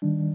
大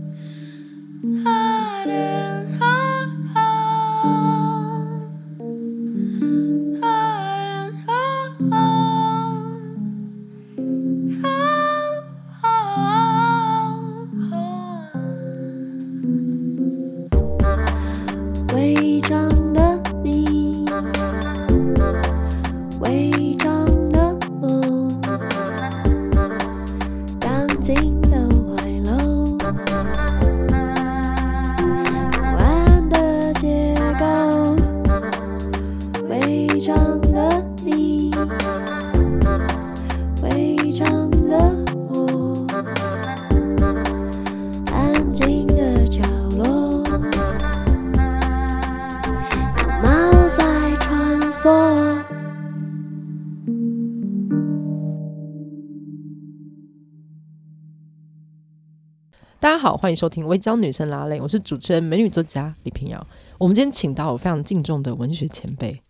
欢迎收听《违章女生拉蕾》，我是主持人美女作家李平遥。我们今天请到我非常敬重的文学前辈，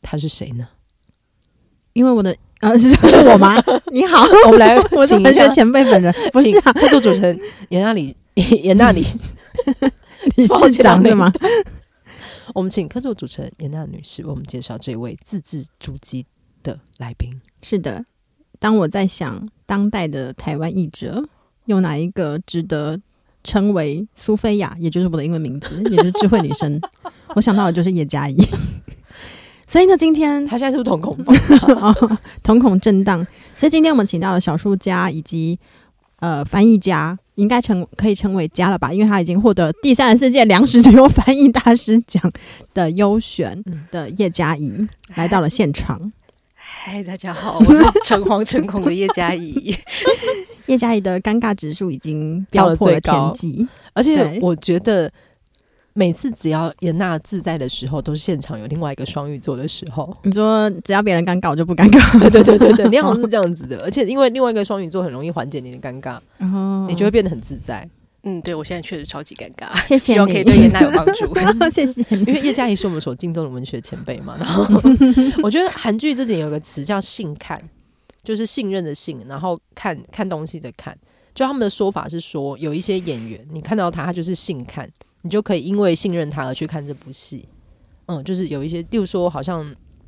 他是谁呢？因为我的呃是 是我吗？你好，我们来 我是文学前辈本人，不是啊，客座主持人严那里严那里理事长对吗？我们请客座主持人严娜女士为我们介绍这位自制主机的来宾。是的，当我在想当代的台湾译者。有哪一个值得称为苏菲亚，也就是我的英文名字，也就是智慧女生？我想到的就是叶嘉怡。所以呢，今天她现在是不是瞳孔哦，瞳孔震荡。所以今天我们请到了小说家以及呃翻译家，应该称可以称为家了吧？因为他已经获得第三十四届粮食之友翻译大师奖的优选的叶嘉仪来到了现场。嗨，大家好，我是诚惶诚恐的叶嘉仪。叶嘉怡的尴尬指数已经飙破了天际，而且我觉得每次只要严娜自在的时候，都是现场有另外一个双鱼座的时候。你说只要别人尴尬，我就不尴尬。对对对对对，你好像是这样子的。而且因为另外一个双鱼座很容易缓解你的尴尬，然后你就会变得很自在。嗯，对我现在确实超级尴尬。谢谢，希望可以对严娜有帮助。谢谢，因为叶嘉怡是我们所敬重的文学前辈嘛。然后我觉得韩剧之前有个词叫“性看”。就是信任的信，然后看看东西的看，就他们的说法是说，有一些演员，你看到他，他就是信看，你就可以因为信任他而去看这部戏。嗯，就是有一些，例如说，好像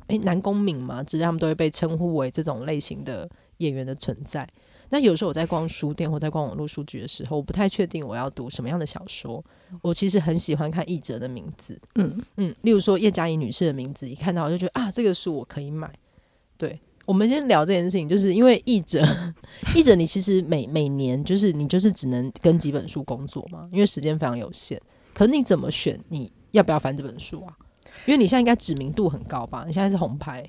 诶，南宫珉嘛，之类，他们都会被称呼为这种类型的演员的存在。那有时候我在逛书店或在逛网络书局的时候，我不太确定我要读什么样的小说。我其实很喜欢看译者的名字，嗯嗯，例如说叶嘉莹女士的名字，一看到我就觉得啊，这个书我可以买，对。我们先聊这件事情，就是因为译者，译者你其实每每年就是你就是只能跟几本书工作嘛，因为时间非常有限。可是你怎么选？你要不要翻这本书啊？因为你现在应该知名度很高吧？你现在是红牌，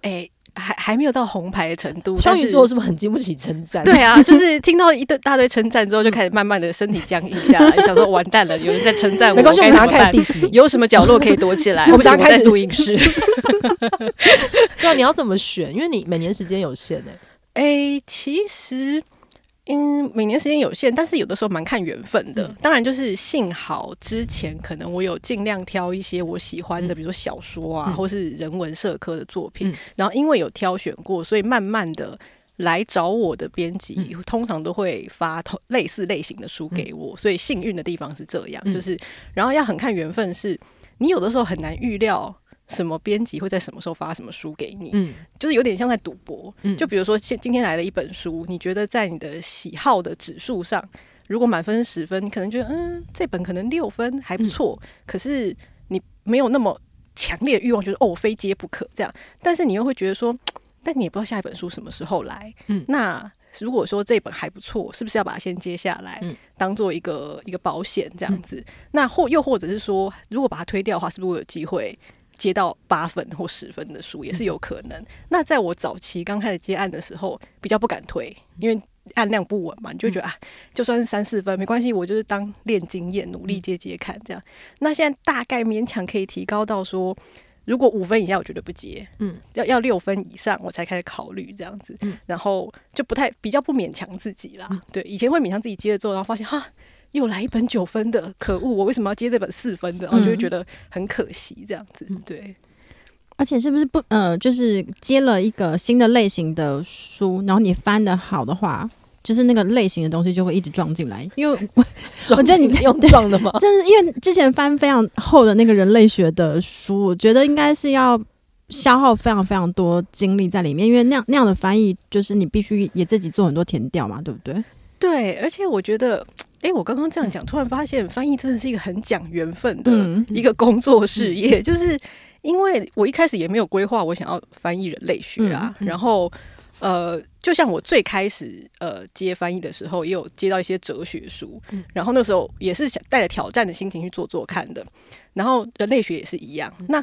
哎、还还没有到红牌的程度，双鱼座是不是很经不起称赞？对啊，就是听到一堆大堆称赞之后，就开始慢慢的身体僵硬下来，想说完蛋了，有人在称赞我，没关系，我们开始有什么角落可以躲起来？我们大家开始录音室。对啊，你要怎么选？因为你每年时间有限诶、欸。哎、欸，其实。嗯，每年时间有限，但是有的时候蛮看缘分的。嗯、当然，就是幸好之前可能我有尽量挑一些我喜欢的，嗯、比如说小说啊，嗯、或是人文社科的作品。嗯、然后因为有挑选过，所以慢慢的来找我的编辑，嗯、通常都会发同类似类型的书给我。嗯、所以幸运的地方是这样，嗯、就是然后要很看缘分是，是你有的时候很难预料。什么编辑会在什么时候发什么书给你？嗯，就是有点像在赌博。嗯，就比如说，现今天来了一本书，你觉得在你的喜好的指数上，如果满分十分，你可能觉得嗯，这本可能六分还不错。嗯，可是你没有那么强烈的欲望，觉得哦，非接不可这样。但是你又会觉得说，但你也不知道下一本书什么时候来。嗯，那如果说这本还不错，是不是要把它先接下来，当做一个一个保险这样子？嗯，那或又或者是说，如果把它推掉的话，是不是会有机会？接到八分或十分的书也是有可能。嗯、那在我早期刚开始接案的时候，比较不敢推，因为案量不稳嘛，你就觉得、嗯、啊，就算是三四分没关系，我就是当练经验，努力接接看这样。那现在大概勉强可以提高到说，如果五分以下，我绝对不接。嗯，要要六分以上，我才开始考虑这样子。嗯，然后就不太比较不勉强自己啦。嗯、对，以前会勉强自己接了之后，然后发现哈。又来一本九分的，可恶！我为什么要接这本四分的？然后就会觉得很可惜，这样子。对，而且是不是不呃，就是接了一个新的类型的书，然后你翻的好的话，就是那个类型的东西就会一直撞进来，因为我 我觉得你 用撞的吗？就是因为之前翻非常厚的那个人类学的书，我觉得应该是要消耗非常非常多精力在里面，因为那样那样的翻译就是你必须也自己做很多填调嘛，对不对？对，而且我觉得，哎，我刚刚这样讲，突然发现翻译真的是一个很讲缘分的一个工作事业，嗯、就是因为我一开始也没有规划我想要翻译人类学啊，嗯、然后。呃，就像我最开始呃接翻译的时候，也有接到一些哲学书，嗯、然后那时候也是想带着挑战的心情去做做看的。然后人类学也是一样。嗯、那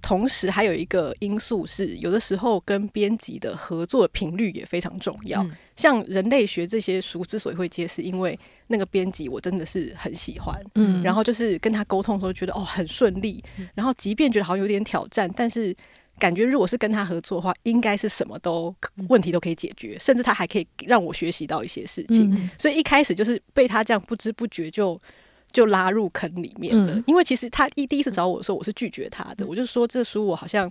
同时还有一个因素是，有的时候跟编辑的合作频率也非常重要。嗯、像人类学这些书之所以会接，是因为那个编辑我真的是很喜欢，嗯，然后就是跟他沟通的时候觉得哦很顺利，嗯、然后即便觉得好像有点挑战，但是。感觉如果是跟他合作的话，应该是什么都问题都可以解决，甚至他还可以让我学习到一些事情。嗯、所以一开始就是被他这样不知不觉就就拉入坑里面了。嗯、因为其实他一第一次找我的时候，我是拒绝他的，嗯、我就说这书我好像。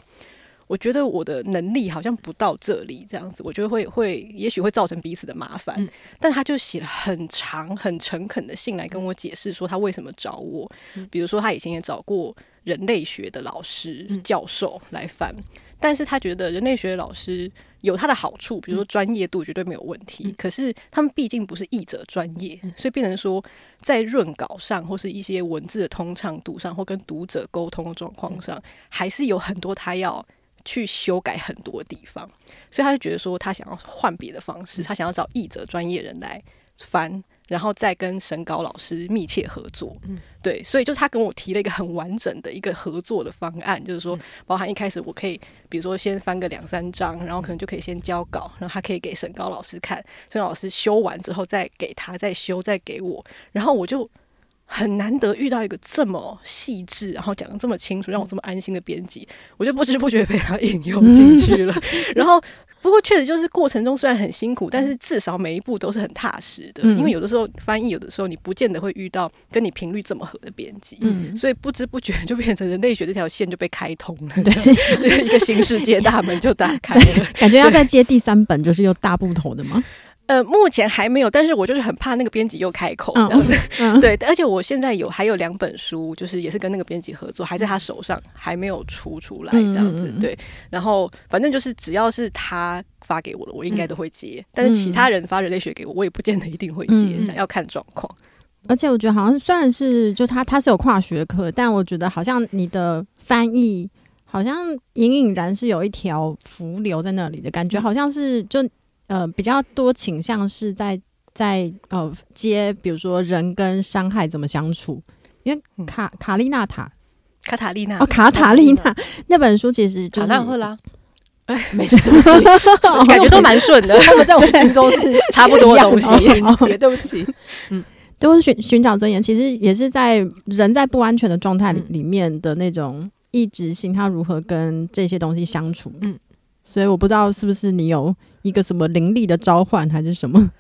我觉得我的能力好像不到这里，这样子，我觉得会会，也许会造成彼此的麻烦。嗯、但他就写了很长、很诚恳的信来跟我解释说他为什么找我。嗯、比如说他以前也找过人类学的老师、嗯、教授来翻，但是他觉得人类学的老师有他的好处，比如说专业度绝对没有问题。嗯、可是他们毕竟不是译者专业，嗯、所以变成说在润稿上或是一些文字的通畅度上，或跟读者沟通的状况上，嗯、还是有很多他要。去修改很多地方，所以他就觉得说，他想要换别的方式，他想要找译者专业人来翻，然后再跟审稿老师密切合作。嗯，对，所以就是他跟我提了一个很完整的一个合作的方案，就是说，包含一开始我可以，比如说先翻个两三章，然后可能就可以先交稿，然后他可以给审稿老师看，审稿老师修完之后再给他再修再给我，然后我就。很难得遇到一个这么细致，然后讲的这么清楚，让我这么安心的编辑，我就不知不觉被他引诱进去了。然后，不过确实就是过程中虽然很辛苦，但是至少每一步都是很踏实的。因为有的时候翻译，有的时候你不见得会遇到跟你频率这么合的编辑，嗯，所以不知不觉就变成人类学这条线就被开通了，对，一个新世界大门就打开了。感觉要再接第三本，就是又大不同的吗？呃，目前还没有，但是我就是很怕那个编辑又开口这样子，嗯。嗯、对，而且我现在有还有两本书，就是也是跟那个编辑合作，还在他手上，还没有出出来这样子，对，然后反正就是只要是他发给我的，我应该都会接，嗯、但是其他人发人类学给我，我也不见得一定会接，嗯、要看状况。而且我觉得好像虽然是就他他是有跨学科，但我觉得好像你的翻译好像隐隐然是有一条浮流在那里的感觉，好像是就。呃，比较多倾向是在在呃接，比如说人跟伤害怎么相处，因为卡卡丽娜塔。卡塔丽娜哦卡塔丽娜。那本书其实就是卡赫拉，哎，没事，对不起，感觉都蛮顺的，他们在我心中是 差不多的东西。对不起，嗯，都是寻寻找尊严，其实也是在人在不安全的状态里面的那种意志性，他如何跟这些东西相处，嗯。所以我不知道是不是你有一个什么灵力的召唤，还是什么？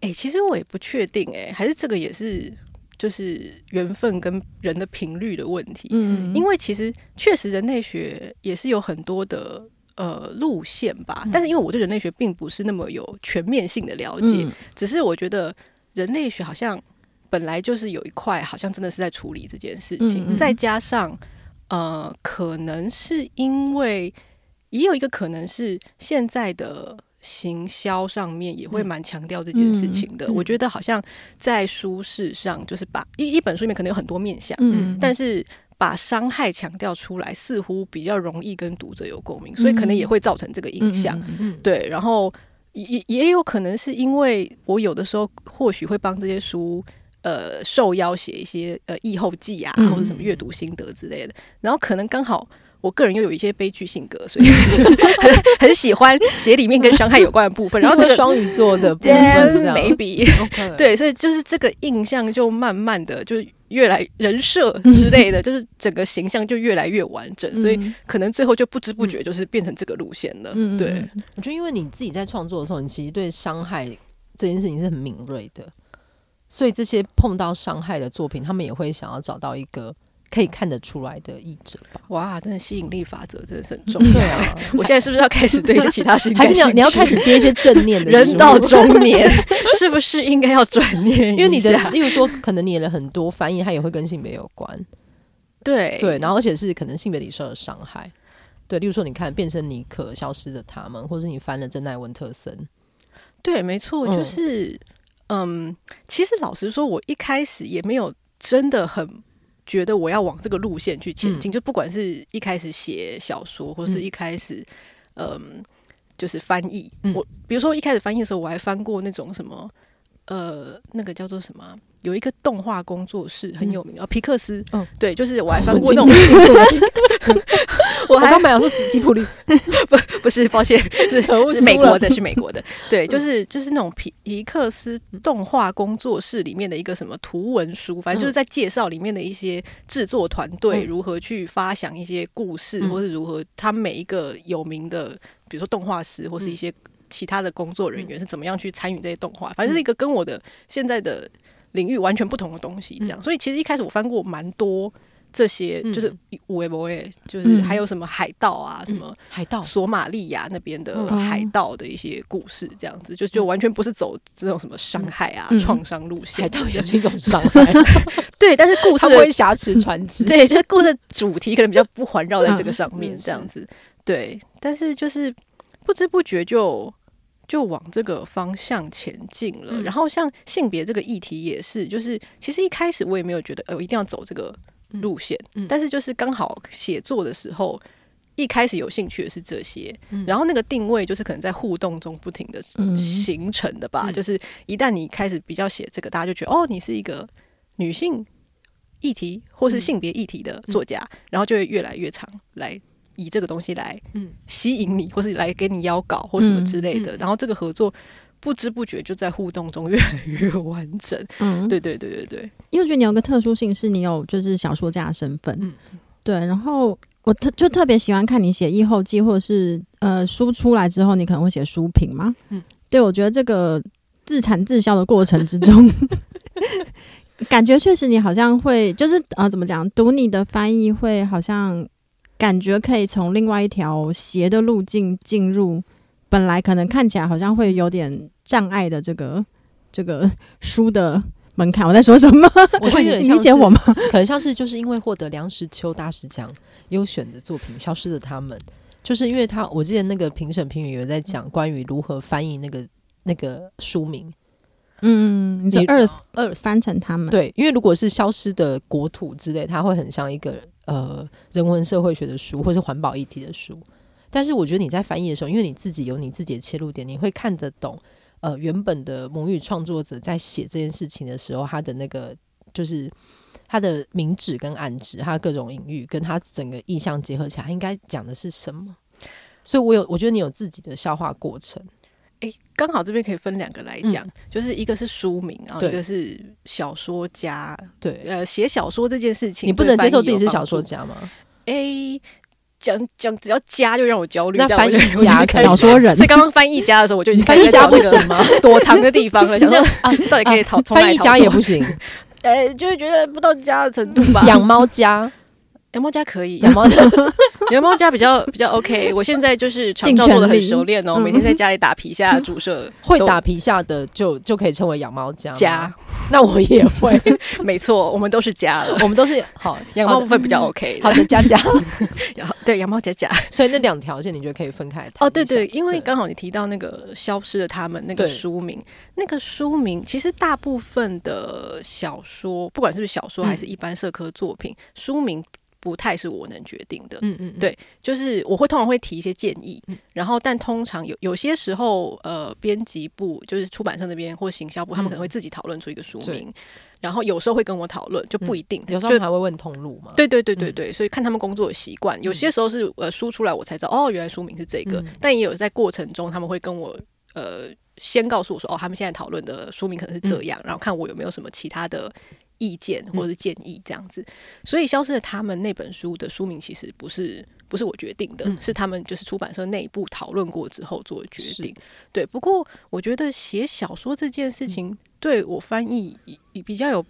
哎、欸，其实我也不确定、欸，哎，还是这个也是就是缘分跟人的频率的问题。嗯，因为其实确实人类学也是有很多的呃路线吧，嗯、但是因为我对人类学并不是那么有全面性的了解，嗯、只是我觉得人类学好像本来就是有一块，好像真的是在处理这件事情，嗯嗯再加上呃，可能是因为。也有一个可能是现在的行销上面也会蛮强调这件事情的。嗯嗯、我觉得好像在书市上，就是把一一本书里面可能有很多面向，嗯，但是把伤害强调出来，似乎比较容易跟读者有共鸣，所以可能也会造成这个印象。嗯嗯嗯、对，然后也也有可能是因为我有的时候或许会帮这些书呃受邀写一些呃译后记啊，或者什么阅读心得之类的，然后可能刚好。我个人又有一些悲剧性格，所以很 很喜欢写里面跟伤害有关的部分。然后这个双鱼座的部分，maybe 对，所以就是这个印象就慢慢的就越来人设之类的，就是整个形象就越来越完整，所以可能最后就不知不觉就是变成这个路线了。对，我觉得因为你自己在创作的时候，你其实对伤害这件事情是很敏锐的，所以这些碰到伤害的作品，他们也会想要找到一个。可以看得出来的译者吧。哇，真的吸引力法则真的是很重要。对啊，我现在是不是要开始对一些其他事情？还是你要你要开始接一些正念的？人到中年，是不是应该要转念？因为你的，例如说，可能你了很多翻译，它也会跟性别有关。对对，然后而且是可能性别里受的伤害。对，例如说，你看《变身尼克》消失的他们，或是你翻了《珍奈文特森》。对，没错，就是嗯，嗯，其实老实说，我一开始也没有真的很觉得我要往这个路线去前进。嗯、就不管是一开始写小说，或是一开始嗯，嗯，就是翻译，嗯、我比如说一开始翻译的时候，我还翻过那种什么。呃，那个叫做什么？有一个动画工作室很有名啊，皮克斯。嗯，对，就是我还翻过那种。我还刚本来说吉吉普力，不不是，抱歉，是是美国的，是美国的。对，就是就是那种皮皮克斯动画工作室里面的一个什么图文书，反正就是在介绍里面的一些制作团队如何去发想一些故事，或是如何他们每一个有名的，比如说动画师或是一些。其他的工作人员是怎么样去参与这些动画？反正是一个跟我的现在的领域完全不同的东西，这样。所以其实一开始我翻过蛮多这些，就是五 A 博 A，就是还有什么海盗啊，什么海盗索马利亚那边的海盗的一些故事，这样子就就完全不是走这种什么伤害啊、创伤路线。海盗也是一种伤害，对。但是故事会挟持船只，对，就是故事主题可能比较不环绕在这个上面，这样子。对，但是就是不知不觉就。就往这个方向前进了，嗯、然后像性别这个议题也是，就是其实一开始我也没有觉得，呃，我一定要走这个路线，但是就是刚好写作的时候，一开始有兴趣的是这些，嗯、然后那个定位就是可能在互动中不停的形成的吧，嗯、就是一旦你开始比较写这个，大家就觉得哦，你是一个女性议题或是性别议题的作家，嗯、然后就会越来越常来。以这个东西来吸引你，嗯、或是来给你邀稿或什么之类的，嗯嗯、然后这个合作不知不觉就在互动中越来越完整。嗯，对对对对对。因为我觉得你有个特殊性，是你有就是小说家的身份。嗯，对。然后我特就特别喜欢看你写译后记，或者是呃书出来之后，你可能会写书评嘛。嗯，对，我觉得这个自产自销的过程之中，感觉确实你好像会就是啊、呃，怎么讲？读你的翻译会好像。感觉可以从另外一条斜的路径进入，本来可能看起来好像会有点障碍的这个这个 书的门槛。我在说什么？我会理解我吗？可能像是就是因为获得梁实秋大师奖优选的作品《消失的他们》，就是因为他我记得那个评审评语有在讲关于如何翻译那个那个书名。嗯，你说 Earth Earth 翻成他们对，因为如果是消失的国土之类，它会很像一个。呃，人文社会学的书，或是环保议题的书，但是我觉得你在翻译的时候，因为你自己有你自己的切入点，你会看得懂。呃，原本的母语创作者在写这件事情的时候，他的那个就是他的明指跟暗指，他各种隐喻，跟他整个意象结合起来，应该讲的是什么？所以我有，我觉得你有自己的消化过程。诶，刚好这边可以分两个来讲，嗯、就是一个是书名，然后一个是小说家。对，呃，写小说这件事情，你不能接受自己是小说家吗？哎，讲讲只要家就让我焦虑。那翻译家，小说人。所以刚刚翻译家的时候，我就已经翻译家不行吗？躲藏的地方了，想说啊，到底可以逃？翻译家也不行。呃，就会觉得不到家的程度吧。养猫家。养猫家可以，羊毛家羊毛家比较比较 OK。我现在就是长照做的很熟练哦，每天在家里打皮下注射，会打皮下的就就可以称为羊毛家。家，那我也会，没错，我们都是家了，我们都是好羊毛部分比较 OK。好的，家家，对羊毛家家。所以那两条线你觉得可以分开？哦，对对，因为刚好你提到那个消失的他们那个书名，那个书名其实大部分的小说，不管是不是小说还是一般社科作品，书名。不太是我能决定的，嗯嗯，对，就是我会通常会提一些建议，嗯、然后但通常有有些时候，呃，编辑部就是出版社那边或行销部，他们可能会自己讨论出一个书名，嗯、然后有时候会跟我讨论，就不一定，嗯、有时候还会问通路嘛，对对对对对，嗯、所以看他们工作的习惯，有些时候是呃书出来我才知道，哦，原来书名是这个，嗯、但也有在过程中他们会跟我呃先告诉我说，哦，他们现在讨论的书名可能是这样，嗯、然后看我有没有什么其他的。意见或者是建议这样子，嗯、所以消失的他们那本书的书名其实不是不是我决定的，嗯、是他们就是出版社内部讨论过之后做的决定。对，不过我觉得写小说这件事情对我翻译比较有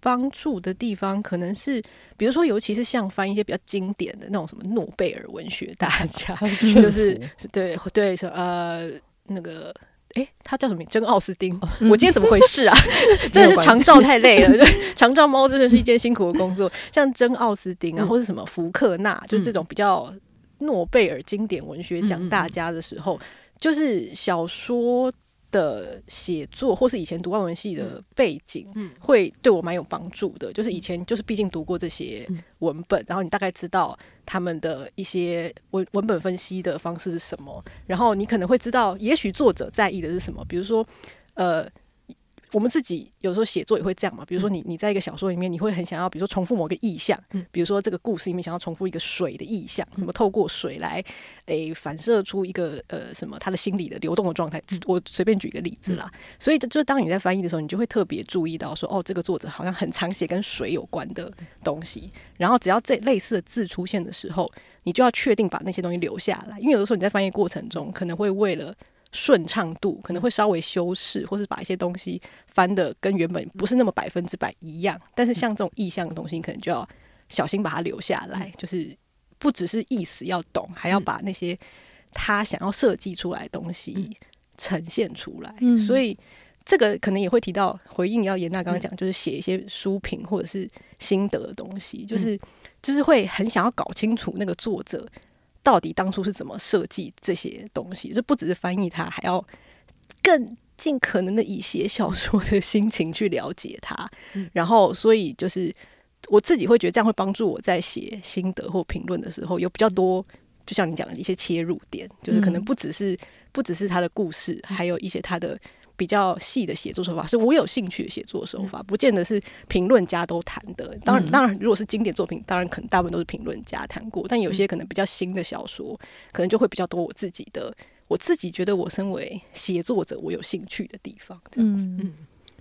帮助的地方，可能是比如说，尤其是像翻一些比较经典的那种什么诺贝尔文学大家，就是对对是呃那个。哎，他叫什么名？珍奥斯汀。我今天怎么回事啊？真的是长照太累了，长照猫真的是一件辛苦的工作。像珍奥斯汀啊，或者什么福克纳，就是这种比较诺贝尔经典文学奖大家的时候，就是小说。的写作，或是以前读外文系的背景，嗯会对我蛮有帮助的。就是以前就是毕竟读过这些文本，然后你大概知道他们的一些文文本分析的方式是什么，然后你可能会知道，也许作者在意的是什么，比如说，呃。我们自己有时候写作也会这样嘛，比如说你你在一个小说里面，你会很想要，比如说重复某个意象，比如说这个故事里面想要重复一个水的意象，什么透过水来诶、欸、反射出一个呃什么他的心理的流动的状态。我随便举一个例子啦，所以就就当你在翻译的时候，你就会特别注意到说，哦，这个作者好像很常写跟水有关的东西，然后只要这类似的字出现的时候，你就要确定把那些东西留下来，因为有的时候你在翻译过程中可能会为了。顺畅度可能会稍微修饰，或是把一些东西翻得跟原本不是那么百分之百一样。但是像这种意象的东西，你可能就要小心把它留下来，就是不只是意思要懂，还要把那些他想要设计出来的东西呈现出来。所以这个可能也会提到回应要严娜刚刚讲，就是写一些书评或者是心得的东西，就是就是会很想要搞清楚那个作者。到底当初是怎么设计这些东西？就不只是翻译它，还要更尽可能的以写小说的心情去了解它。嗯、然后，所以就是我自己会觉得这样会帮助我在写心得或评论的时候有比较多，就像你讲的一些切入点，就是可能不只是不只是他的故事，还有一些他的。比较细的写作手法是我有兴趣的写作手法，不见得是评论家都谈的。当然，当然，如果是经典作品，当然可能大部分都是评论家谈过。但有些可能比较新的小说，可能就会比较多我自己的，我自己觉得我身为写作者，我有兴趣的地方。这样子。嗯，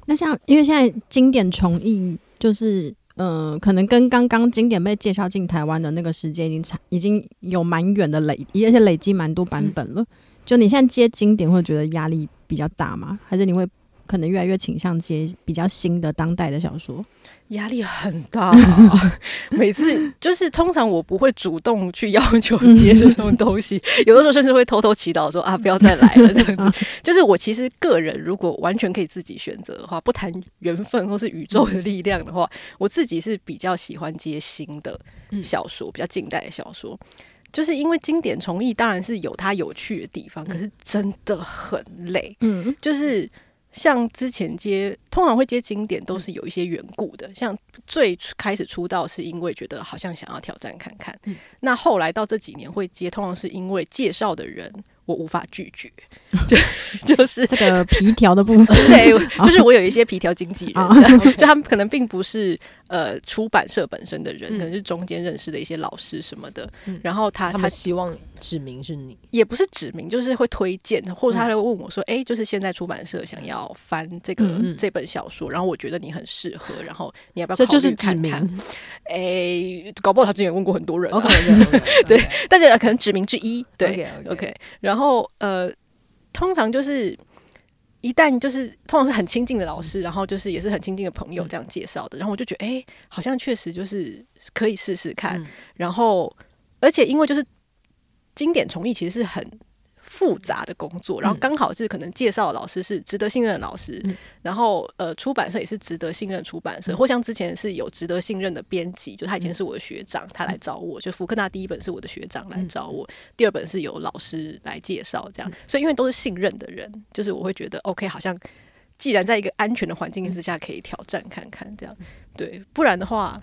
那像因为现在经典重译，就是嗯、呃，可能跟刚刚经典被介绍进台湾的那个时间已经差，已经有蛮远的累，而且累积蛮多版本了。就你现在接经典，会觉得压力比较大吗？还是你会可能越来越倾向接比较新的当代的小说？压力很大，啊，每次就是通常我不会主动去要求接这种东西，有的时候甚至会偷偷祈祷说啊，不要再来了这样子。就是我其实个人如果完全可以自己选择的话，不谈缘分或是宇宙的力量的话，我自己是比较喜欢接新的小说，比较近代的小说。就是因为经典重译当然是有它有趣的地方，可是真的很累。嗯，就是像之前接，通常会接经典都是有一些缘故的。像最开始出道是因为觉得好像想要挑战看看，那后来到这几年会接，通常是因为介绍的人。我无法拒绝，就就是这个皮条的部分。对，就是我有一些皮条经纪人，就他们可能并不是呃出版社本身的人，可能是中间认识的一些老师什么的。然后他他希望指名是你，也不是指名，就是会推荐，或者他会问我说：“哎，就是现在出版社想要翻这个这本小说，然后我觉得你很适合，然后你要不要？”这就是指名。哎，搞不好他之前问过很多人。对，但是可能指名之一。对，OK。然后呃，通常就是一旦就是通常是很亲近的老师，然后就是也是很亲近的朋友这样介绍的，然后我就觉得哎、欸，好像确实就是可以试试看。然后而且因为就是经典重译其实是很。复杂的工作，然后刚好是可能介绍老师是值得信任的老师，嗯、然后呃出版社也是值得信任的出版社，嗯、或像之前是有值得信任的编辑，就他以前是我的学长，嗯、他来找我，就福克纳第一本是我的学长来找我，嗯、第二本是由老师来介绍，这样，嗯、所以因为都是信任的人，就是我会觉得 OK，好像既然在一个安全的环境之下可以挑战看看这样，对，不然的话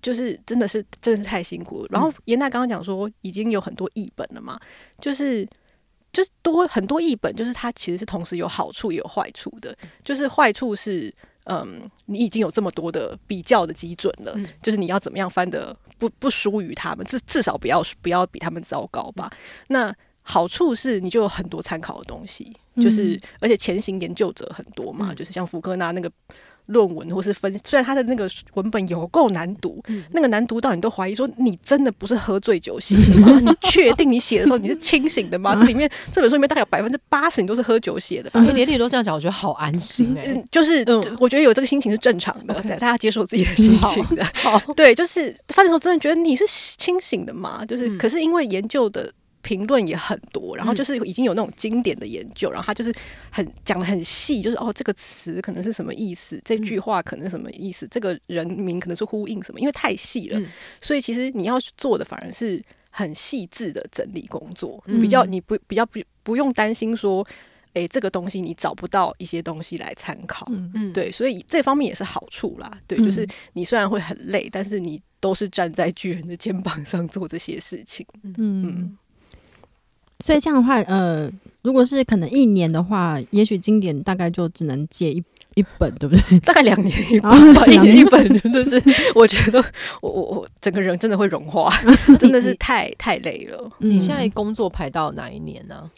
就是真的是真的是太辛苦了。然后严娜刚刚讲说已经有很多译本了嘛，就是。就是多很多译本，就是它其实是同时有好处也有坏处的。就是坏处是，嗯，你已经有这么多的比较的基准了，嗯、就是你要怎么样翻的不不输于他们，至至少不要不要比他们糟糕吧。那好处是你就有很多参考的东西，就是、嗯、而且前行研究者很多嘛，嗯、就是像福克纳那个论文或是分，虽然他的那个文本有够难读，嗯、那个难读到你都怀疑说你真的不是喝醉酒写的吗？你确定你写的时候你是清醒的吗？这里面这本书里面大概有百分之八十你都是喝酒写的吧。连你都这样讲，我觉得好安心哎、欸嗯，就是、嗯、我觉得有这个心情是正常的，okay, 大家接受自己的心情的。好，好对，就是翻的时候真的觉得你是清醒的嘛？就是，嗯、可是因为研究的。评论也很多，然后就是已经有那种经典的研究，嗯、然后他就是很讲的很细，就是哦，这个词可能是什么意思，这句话可能是什么意思，嗯、这个人名可能是呼应什么，因为太细了，嗯、所以其实你要做的反而是很细致的整理工作，嗯、比较你不比较不不用担心说，哎，这个东西你找不到一些东西来参考，嗯，对，所以这方面也是好处啦，对，嗯、就是你虽然会很累，但是你都是站在巨人的肩膀上做这些事情，嗯。嗯所以这样的话，呃，如果是可能一年的话，也许经典大概就只能借一一本，对不对？大概两年一本吧，一年一本真的是，我觉得我我我整个人真的会融化，真的是太太累了。你现在工作排到哪一年呢？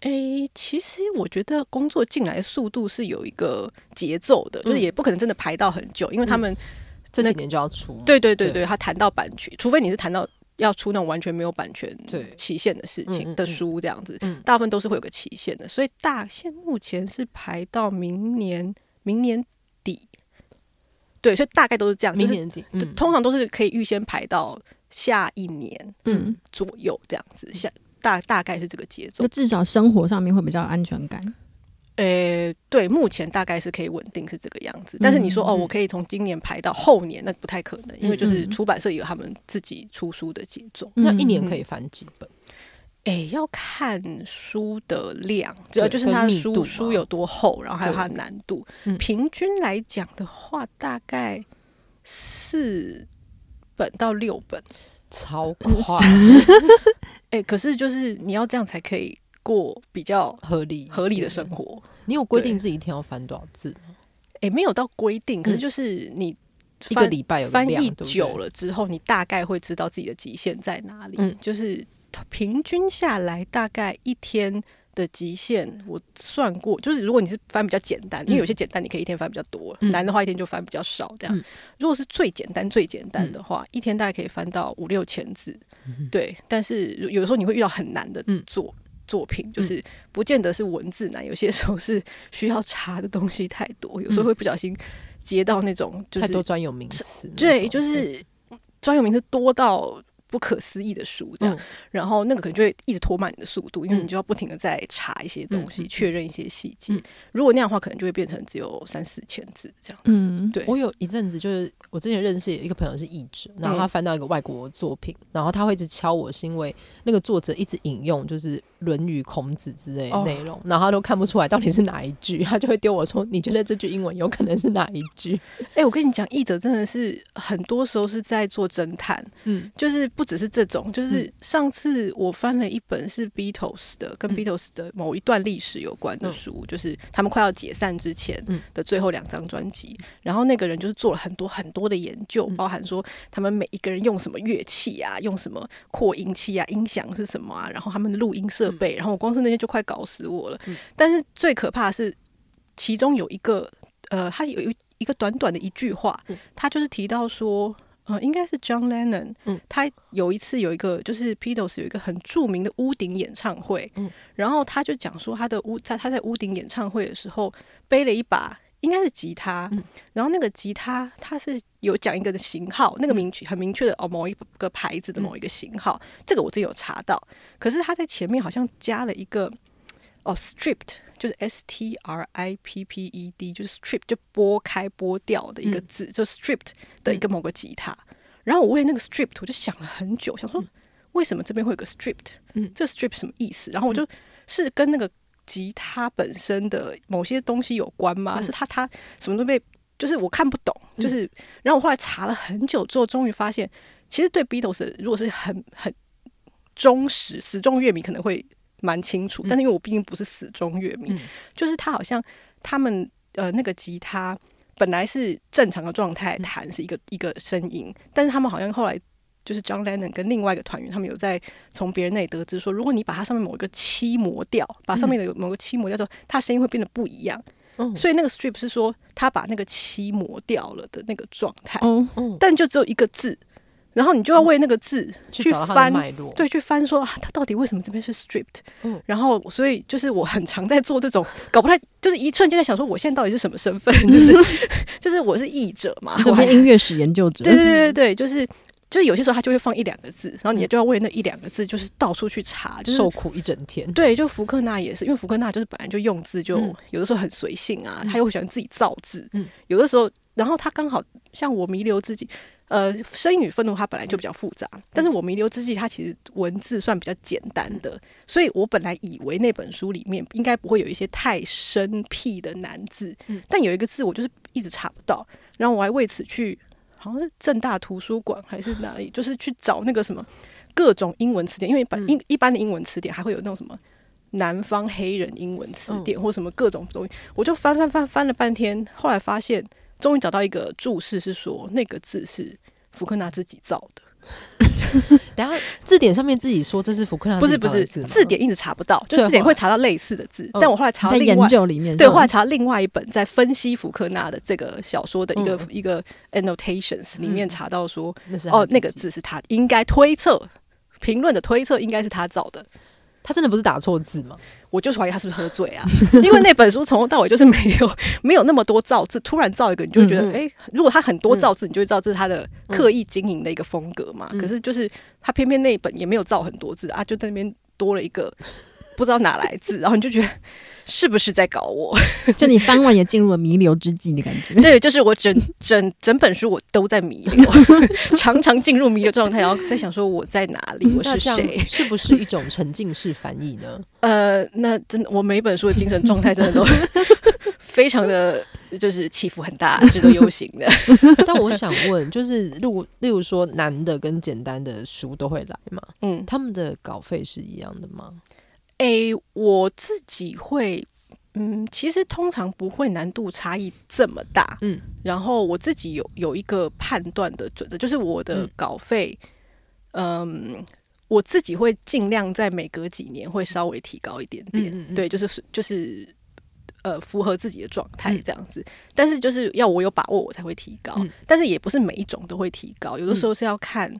哎、欸，其实我觉得工作进来速度是有一个节奏的，就是也不可能真的排到很久，因为他们这几年就要出。对对对对，他谈到版权，除非你是谈到。要出那种完全没有版权期限的事情的书，这样子，大部分都是会有个期限的。所以大现目前是排到明年明年底，对，所以大概都是这样。明年底，通常都是可以预先排到下一年，嗯，左右这样子。下大大概是这个节奏，就至少生活上面会比较安全感。呃、欸，对，目前大概是可以稳定是这个样子，但是你说、嗯、哦，我可以从今年排到后年，那不太可能，因为就是出版社有他们自己出书的节奏。嗯、那一年可以翻几本？哎、欸，要看书的量，主要就是它的书书有多厚，然后还有它的难度。对平均来讲的话，大概四本到六本，超快。哎、欸，可是就是你要这样才可以。过比较合理合理的生活，你有规定自己一天要翻多少字吗？哎，没有到规定，可是就是你一个礼拜有翻译久了之后，你大概会知道自己的极限在哪里。嗯，就是平均下来大概一天的极限，我算过，就是如果你是翻比较简单，因为有些简单你可以一天翻比较多，难的话一天就翻比较少。这样，如果是最简单最简单的话，一天大概可以翻到五六千字。对，但是有的时候你会遇到很难的作。作品就是不见得是文字难，有些时候是需要查的东西太多，有时候会不小心接到那种就是太多专有名词，对，就是专有名词多到。不可思议的书，这样，嗯、然后那个可能就会一直拖慢你的速度，因为你就要不停的在查一些东西，确、嗯、认一些细节。嗯、如果那样的话，可能就会变成只有三四千字这样子。嗯、对，我有一阵子就是我之前认识一个朋友是译者，然后他翻到一个外国作品，嗯、然后他会一直敲我，是因为那个作者一直引用就是《论语》、孔子之类的内容，哦、然后他都看不出来到底是哪一句，他就会丢我说：“你觉得这句英文有可能是哪一句？”哎、欸，我跟你讲，译者真的是很多时候是在做侦探，嗯，就是。不只是这种，就是上次我翻了一本是 Beatles 的，跟 Beatles 的某一段历史有关的书，嗯、就是他们快要解散之前的最后两张专辑。嗯、然后那个人就是做了很多很多的研究，嗯、包含说他们每一个人用什么乐器啊，用什么扩音器啊，音响是什么啊，然后他们的录音设备。嗯、然后我光是那些就快搞死我了。嗯、但是最可怕的是，其中有一个呃，他有一一个短短的一句话，他就是提到说。呃，应该是 John Lennon，嗯，他有一次有一个就是 Beatles 有一个很著名的屋顶演唱会，嗯，然后他就讲说他的屋在他在屋顶演唱会的时候背了一把应该是吉他，嗯，然后那个吉他他是有讲一个的型号，那个明确很明确的哦某一个牌子的某一个型号，嗯，这个我自己有查到，可是他在前面好像加了一个哦 stripped。就是 S T R I P P E D，就是 strip 就剥开剥掉的一个字，嗯、就 stripped 的一个某个吉他。嗯、然后我为那个 stripped，我就想了很久，想说为什么这边会有个 stripped？嗯，这 strip 什么意思？然后我就是跟那个吉他本身的某些东西有关吗？嗯、是他他什么都被，就是我看不懂。就是，然后我后来查了很久之后，终于发现，其实对 Beatles 如果是很很忠实死忠乐迷，可能会。蛮清楚，但是因为我毕竟不是死忠乐迷，嗯、就是他好像他们呃那个吉他本来是正常的状态弹是一个、嗯、一个声音，但是他们好像后来就是 John Lennon 跟另外一个团员，他们有在从别人那里得知说，如果你把它上面某一个漆磨掉，把上面的某个漆磨掉之后，它声音会变得不一样。嗯，所以那个 strip 是说他把那个漆磨掉了的那个状态。但就只有一个字，然后你就要为那个字去翻对，去翻说啊，它到底为什么这边是 stripped？嗯然后所以就是我很常在做这种搞不太，就是一瞬间在想说，我现在到底是什么身份？就是 就是我是译者嘛，我还么音乐史研究者？对对对对对，就是。就是有些时候他就会放一两个字，然后你就要为那一两个字，就是到处去查，就是受苦一整天。对，就福克纳也是，因为福克纳就是本来就用字就嗯有的时候很随性啊，嗯他又喜欢自己造字，嗯有的时候，然后他刚好像我弥留之际，呃，生与愤怒它本来就比较复杂，嗯。但是我弥留之际它其实文字算比较简单的，所以我本来以为那本书里面应该不会有一些太生僻的难字，嗯。但有一个字我就是一直查不到，然后我还为此去。好像是正大图书馆还是哪里，就是去找那个什么各种英文词典，因为一般嗯。一一般的英文词典还会有那种什么南方黑人英文词典或什么各种东西，我就翻翻翻翻了半天，后来发现终于找到一个注释是说那个字是福克纳自己造的，等下字典上面自己说这是福克纳不是不是字典一直查不到，就字典会查到类似的字，嗯但我后来查另外。究里面，对，查另外一本在分析福克纳的这个小说的一个、嗯。一个 annotations 里面查到说，哦，那个，字是他应该推测，评论的推测应该是他造的。他真的不是打错字吗？我就怀疑他是不是喝醉啊？因为那本书从头到尾就是没有没有那么多造字，突然造一个，你就会觉得，哎、如果他很多造字，你就会知道这是他的刻意经营的一个风格嘛。嗯可是就是他偏偏那一本也没有造很多字啊，就在那边多了一个不知道哪来字，然后你就觉得是不是在搞我？就你翻完也进入了弥留之际的感觉。对，就是我整整整本书我都在弥留，常常进入弥留状态，然后在想说我在哪里，我是谁？是不是一种沉浸式翻译呢？呃，那真的，我每本书的精神状态真的都非常的，就是起伏很大，值得忧心的。但我想问，就是例如例如说难的跟简单的书都会来吗？嗯，他们的稿费是一样的吗？诶、我自己会，嗯，其实通常不会难度差异这么大，嗯，然后我自己有有一个判断的准则，就是我的嗯稿费，嗯。我自己会尽量在每隔几年会稍微提高一点点，嗯嗯嗯对，就是就是呃符合自己的状态嗯这样子。但是就是要我有把握，我才会提高。嗯但是也不是每一种都会提高，有的时候是要看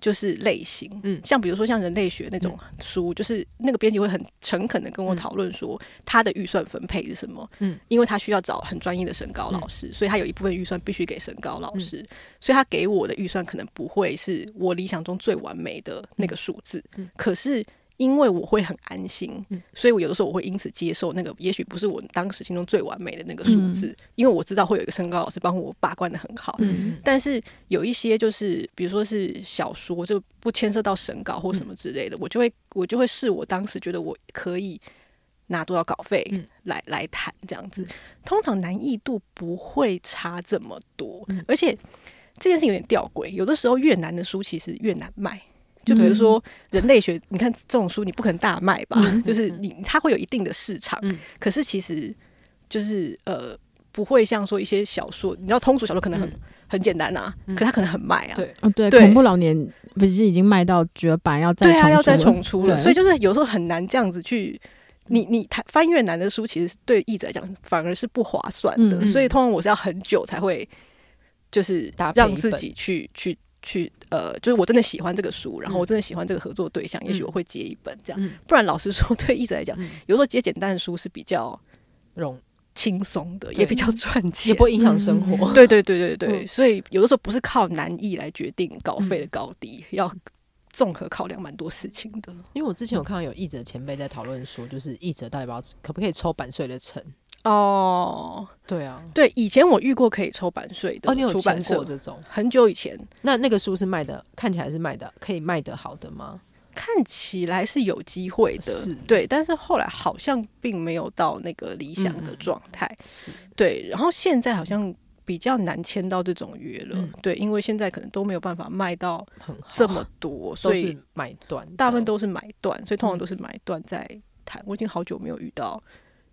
就是类型。嗯像比如说像人类学那种书，就是那个编辑会很诚恳的跟我讨论说他的预算分配是什么。嗯，因为他需要找很专业的审稿老师，所以他有一部分预算必须给审稿老师，所以他给我的预算可能不会是我理想中最完美的那个数字。嗯可是因为我会很安心，嗯。所以我有的时候我会因此接受那个也许不是我当时心中最完美的那个数字，因为我知道会有一个身高老师帮我把关的很好。嗯。但是有一些就是，比如说是小说，就不牵涉到审稿或什么之类的，我就会我就会视我当时觉得我可以拿多少稿费嗯。来、来谈这样子。通常难易度不会差这么多，嗯。而且这件事有点吊诡，有的时候越难的书其实越难卖。就比如说人类学，你看这种书你不可能大卖吧？嗯就是你它会有一定的市场，嗯。可是其实就是呃不会像说一些小说，你知道通俗小说可能很、嗯。很简单啊，可它可能很卖啊。对。哦，对，对。恐怖老年不是已经卖到绝版，要再对啊，要再了？重出了，对。所以就是有时候很难这样子去。你你谈翻越难的书，其实对译者来讲反而是不划算的，嗯所以通常我是要很久才会，就是让自己去去去呃，就是我真的喜欢这个书，然后嗯我真的喜欢这个合作对象，也许我会接一本这样。嗯不然老实说，对译者来讲，嗯有时候接简单的书是比较容轻松的，也比较赚钱，也不会影响生活。对对对对对，嗯所以有的时候不是靠难易来决定稿费的高低，要综合考量蛮多事情的。因为我之前有看到有译者前辈在讨论说，就是译者到底要不要可不可以抽版税的成？哦，对啊，对，以前我遇过可以抽版税的哦，你有出版过，这种？很久以前。那那个书是卖的，看起来是卖的，可以卖得好的吗？看起来是有机会的，对，但是后来好像并没有到那个理想的状态，是，对，然后现在好像比较难签到这种约了，嗯。对，因为现在可能都没有办法卖到很，这么多，所以买断，大部分都是买断，所以通常都是买断在谈。我已经好久没有遇到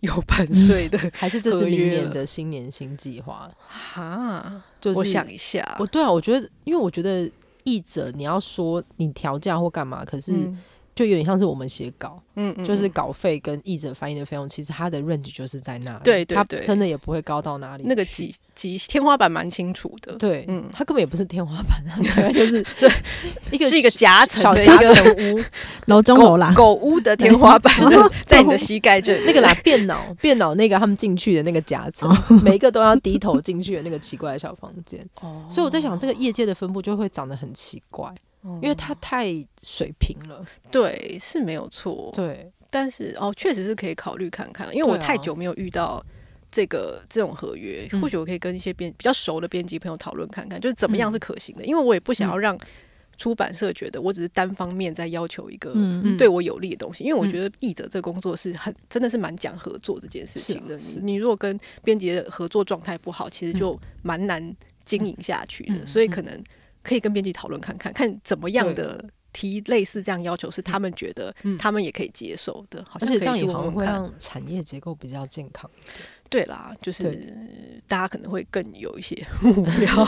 有版嗯税的还是这是明年的新年新计划？哈，就是我想一下，我对啊，我觉得，因为我觉得译者你要说你调价或干嘛，可是嗯就有点像是我们写稿，嗯嗯，就是稿费跟译者翻译的费用，其实它的 range 就是在那里，对对对，它真的也不会高到哪里，那个几几天花板蛮清楚的，对，嗯，它根本也不是天花板啊，就是就一个是一个夹层小夹层屋，楼中楼啦，狗屋的天花板就是在你的膝盖这里，那个啦，电脑电脑那个他们进去的那个夹层，每一个都要低头进去的那个奇怪的小房间，哦，所以我在想，这个业界的分布就会长得很奇怪。因为它太水平了，对，是没有错，对，但是哦，确实是可以考虑看看了。因为我太久没有遇到这个这种合约，或许我可以跟一些编比较熟的编辑朋友讨论看看，就是怎么样是可行的。因为我也不想要让出版社觉得我只是单方面在要求一个对我有利的东西。因为我觉得译者这个工作是很真的是蛮讲合作这件事情的。你你如果跟编辑的合作状态不好，其实就蛮难经营下去的。所以可能。可以跟编辑讨论看看，看怎么样的提类似这样要求是他们觉得他们也可以接受的，好像而且这样也好像会让产业结构比较健康。对啦，就是大家可能会更有一些 目标。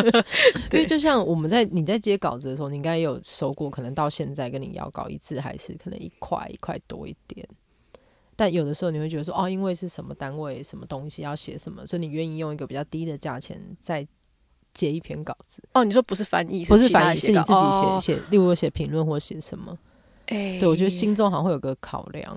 因为就像我们在你在接稿子的时候，你应该有收过，可能到现在跟你要稿一次还是可能一块一块多一点。但有的时候你会觉得说，哦，因为是什么单位、什么东西要写什么，所以你愿意用一个比较低的价钱在。写一篇稿子哦，你说不是翻译，不是翻译，是你自己写写，例如写评论或写什么？哎、欸，对我觉得心中好像会有个考量。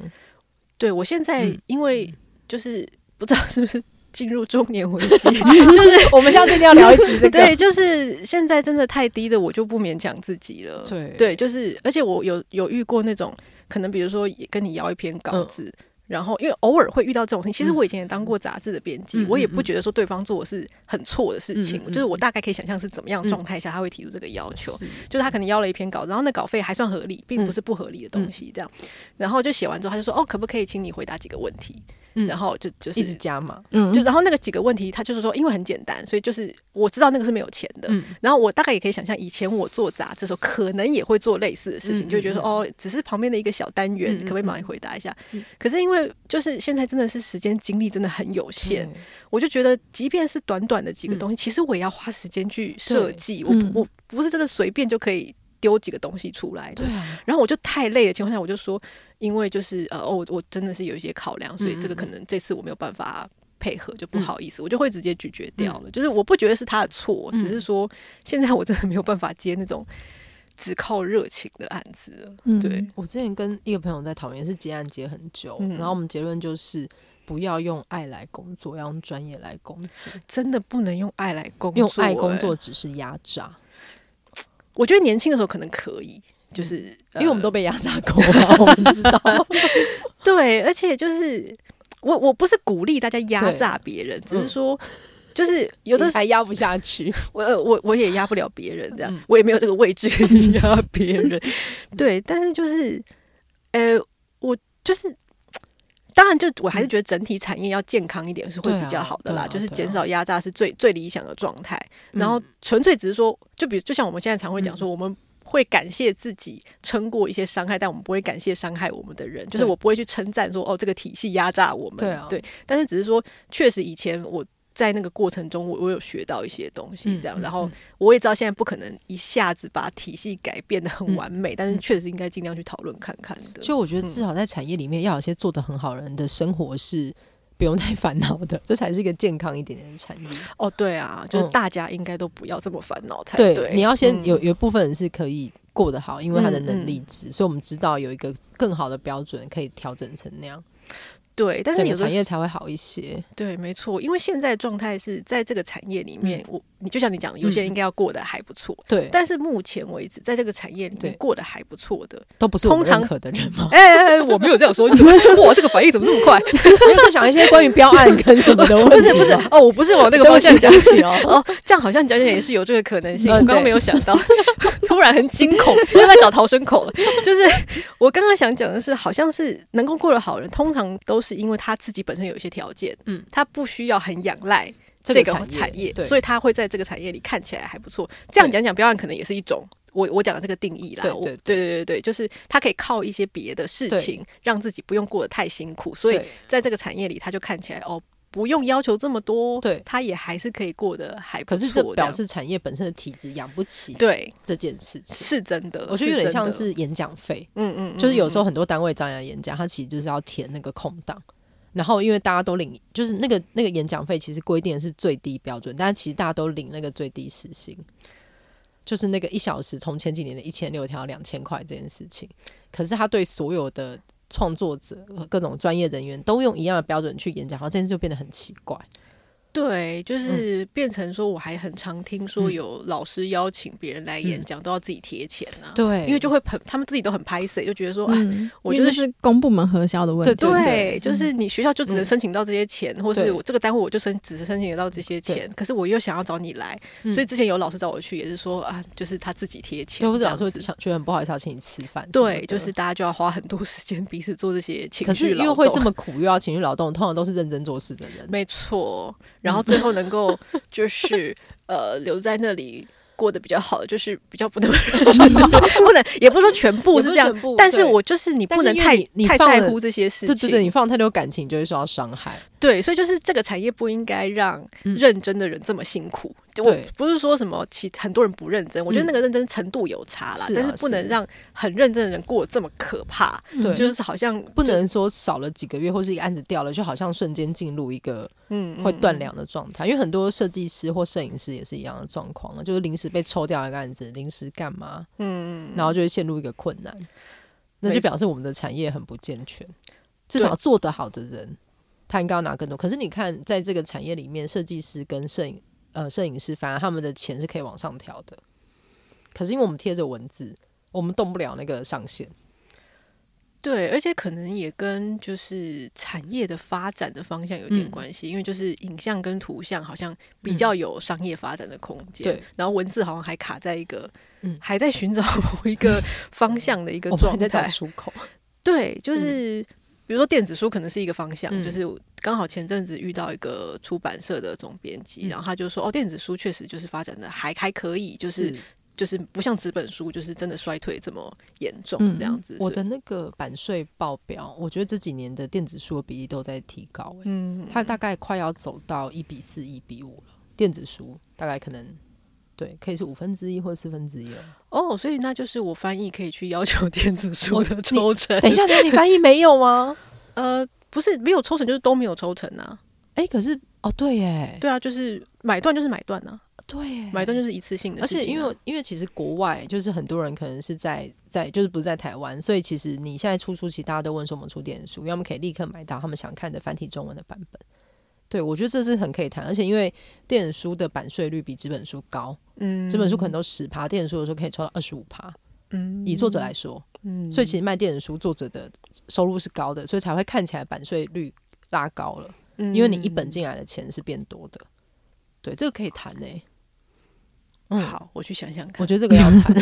对我现在因为就是不知道是不是进入中年危机，就是 我们下次一定要聊一集这个。对，就是现在真的太低的，我就不勉强自己了。对对，就是而且我有有遇过那种可能，比如说也跟你要一篇稿子。嗯然后，因为偶尔会遇到这种事情，其实我以前也当过杂志的编辑，嗯、我也不觉得说对方做的是很错的事情，嗯、就是我大概可以想象是怎么样状态下他会提出这个要求，嗯、就是他可能要了一篇稿，然后那稿费还算合理，并不是不合理的东西，这样，然后就写完之后，他就说：“哦，可不可以请你回答几个问题？”然后就就是一直加嘛，就然后那个几个问题，他就是说，因为很简单，所以就是我知道那个是没有钱的。然后我大概也可以想象，以前我做杂志的时候，可能也会做类似的事情，就觉得说，哦，只是旁边的一个小单元，可不可以帮你回答一下？可是因为就是现在真的是时间精力真的很有限，我就觉得，即便是短短的几个东西，其实我也要花时间去设计。我我不是真的随便就可以丢几个东西出来的。然后我就太累的情况下，我就说。因为就是呃，哦我真的是有一些考量，所以这个可能这次我没有办法配合，就不好意思，我就会直接拒绝掉了。就是我不觉得是他的错，只是说现在我真的没有办法接那种只靠热情的案子了。对，我之前跟一个朋友在讨论，是结案结很久，然后我们结论就是不要用爱来工作，要用专业来工作。真的不能用爱来工作，用爱工作只是压榨。我觉得年轻的时候可能可以。就是因为我们都被压榨过了，我们知道。对，而且就是我我不是鼓励大家压榨别人，只是说就是有的还压不下去，我我我也压不了别人，这样我也没有这个位置压别人。对，但是就是呃，我就是当然就我还是觉得整体产业要健康一点是会比较好的啦，就是减少压榨是最最理想的状态。然后纯粹只是说，就比如就像我们现在常会讲说我们。会感谢自己撑过一些伤害，但我们不会感谢伤害我们的人。就是我不会去称赞说哦，这个体系压榨我们。对。但是只是说，确实以前我在那个过程中，我我有学到一些东西，这样。然后我也知道现在不可能一下子把体系改变的很完美，但是确实应该尽量去讨论看看的。就我觉得至少在产业里面，要有些做的很好的人的生活是。不用太烦恼的，这才是一个健康一点点的产业。哦，对啊，就是大家应该都不要这么烦恼才对。对，你要先有有一部分人是可以过得好，因为他的能力值，所以我们知道有一个更好的标准可以调整成那样。对，但是有的产业才会好一些。对，没错，因为现在状态是在这个产业里面，我你就像你讲的，有些人应该要过得还不错。对，但是目前为止，在这个产业里面过得还不错的，都不是通常可的人吗？哎哎哎，我没有这样说。哇，这个反应怎么那么快？我又在想一些关于标案跟什么的问题。不是不是哦，我不是往那个方向讲起哦。哦，这样好像讲起来也是有这个可能性。我刚刚没有想到，突然很惊恐，又在找逃生口了。就是我刚刚想讲的是，好像是能够过得好人，通常都是。因为他自己本身有一些条件，嗯，他不需要很仰赖这个产业，所以他会在这个产业里看起来还不错。这样讲讲，标案可能也是一种我我讲的这个定义啦。对对对对对，就是他可以靠一些别的事情让自己不用过得太辛苦，所以在这个产业里他就看起来哦不用要求这么多，对，他也还是可以过得还不错。可是这表示产业本身的体质养不起，对这件事情是真的。我觉得有点像是演讲费，嗯嗯，就是有时候很多单位张扬演讲，他其实就是要填那个空档。然后，因为大家都领，就是那个那个演讲费，其实规定的是最低标准，但是其实大家都领那个最低时薪，就是那个一小时从前几年的一千六调两千块这件事情。可是他对所有的创作者和各种专业人员都用一样的标准去演讲，然后这件事就变得很奇怪。对，就是变成说，我还很常听说有老师邀请别人来演讲，都要自己贴钱啊。对，因为就会很，他们自己都很拍谢，就觉得说，啊，我觉得是公部门核销的问题。对，就是你学校就只能申请到这些钱，或是我这个单位我就申只是申请得到这些钱，可是我又想要找你来，所以之前有老师找我去，也是说啊，就是他自己贴钱，或者老师会觉得很不好意思要请你吃饭。对，就是大家就要花很多 时间彼此做这些情绪可是又会这么苦又要情绪劳动，通常都是认真做事的人。没错，然后最后能够。就是呃，留在那里过得比较好，就是比较不那么 认真的，不能也不是说全部是这样，但是我就是你不能太太在乎这些事情，对对对，你放太多感情就会受到伤害。对，所以就是这个产业不应该让认真的人这么辛苦。对，不是说什么其很多人不认真，我觉得那个认真程度有差啦，但是不能让很认真的人过得这么可怕。对，就是好像不能说少了几个月或是一个案子掉了，就好像瞬间进入一个嗯会断粮的状态。因为很多设计师或摄影师也是一样的状况啊，就是临时被抽掉一个案子，临时干嘛？嗯，然后就会陷入一个困难，那就表示我们的产业很不健全。至少做得好的人。他应该要拿更多，可是你看，在这个产业里面，设计师跟摄影呃摄影师，反而他们的钱是可以往上调的。可是因为我们贴着文字，我们动不了那个上限。对，而且可能也跟就是产业的发展的方向有点关系，嗯、因为就是影像跟图像好像比较有商业发展的空间，对、嗯，然后文字好像还卡在一个，嗯，还在寻找某一个方向的一个 状态，还在找出口。对，就是。嗯比如说电子书可能是一个方向，嗯、就是刚好前阵子遇到一个出版社的总编辑，嗯、然后他就说：“哦，电子书确实就是发展的还还可以，就是，是就是不像纸本书，就是真的衰退这么严重这样子。嗯”我的那个版税报表，我觉得这几年的电子书的比例都在提高，欸，嗯，它大概快要走到一比四、一比五了。电子书大概可能。对，可以是五分之一或四分之一了。哦，所以那就是我翻译可以去要求 电子书的抽成。等一下，等下，你翻译没有吗？呃，不是没有抽成，就是都没有抽成啊。哎、欸，可是哦，对耶，对啊，就是买断就是买断啊。对，买断就是一次性的、啊。而且因为因为其实国外就是很多人可能是在在就是不是在台湾，所以其实你现在出书，其实大家都问说我们出电子书，要么可以立刻买到他们想看的繁体中文的版本。对，我觉得这是很可以谈，而且因为电子书的版税率比纸本书高，嗯，纸本书可能都十趴，电子书有时候可以抽到二十五趴，嗯，以作者来说，嗯，所以其实卖电子书作者的收入是高的，所以才会看起来版税率拉高了，嗯，因为你一本进来的钱是变多的，对，这个可以谈呢、欸。嗯，好，我去想想看，我觉得这个要谈，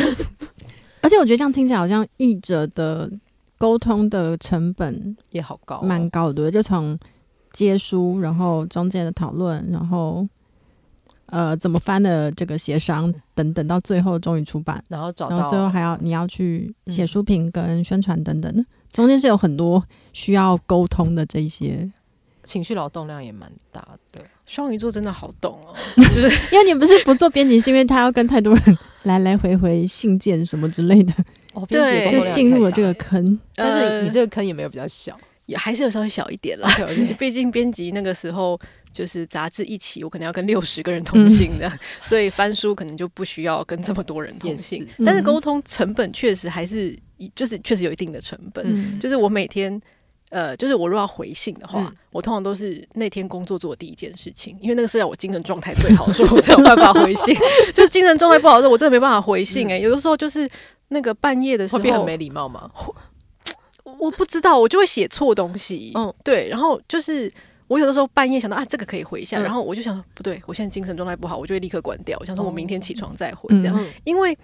而且我觉得这样听起来好像译者的沟通的成本也好高，蛮高的，对就从。接书，然后中间的讨论，然后呃怎么翻的这个协商等等，到最后终于出版，然后找到，然后最后还要你要去写书评跟宣传等等的，嗯、中间是有很多需要沟通的这一些，情绪劳动量也蛮大的。双鱼座真的好懂哦，就 是因为你不是不做编辑，是因为他要跟太多人来来回回信件什么之类的，哦，对，就进入了这个坑，呃、但是你这个坑也没有比较小。也还是有稍微小一点啦，毕竟编辑那个时候就是杂志一起，我可能要跟六十个人通信的，嗯、所以翻书可能就不需要跟这么多人通信。是但是沟通成本确实还是，就是确实有一定的成本。嗯、就是我每天，呃，就是我如果要回信的话，嗯、我通常都是那天工作做的第一件事情，因为那个是要我精神状态最好的时候，我才有办法回信。就精神状态不好的时候，我真的没办法回信、欸。哎、嗯，有的时候就是那个半夜的时候，会变很没礼貌吗？我不知道，我就会写错东西。嗯，对，然后就是我有的时候半夜想到啊，这个可以回一下，嗯、然后我就想说不对，我现在精神状态不好，我就会立刻关掉。我想说我明天起床再回这样，嗯、因为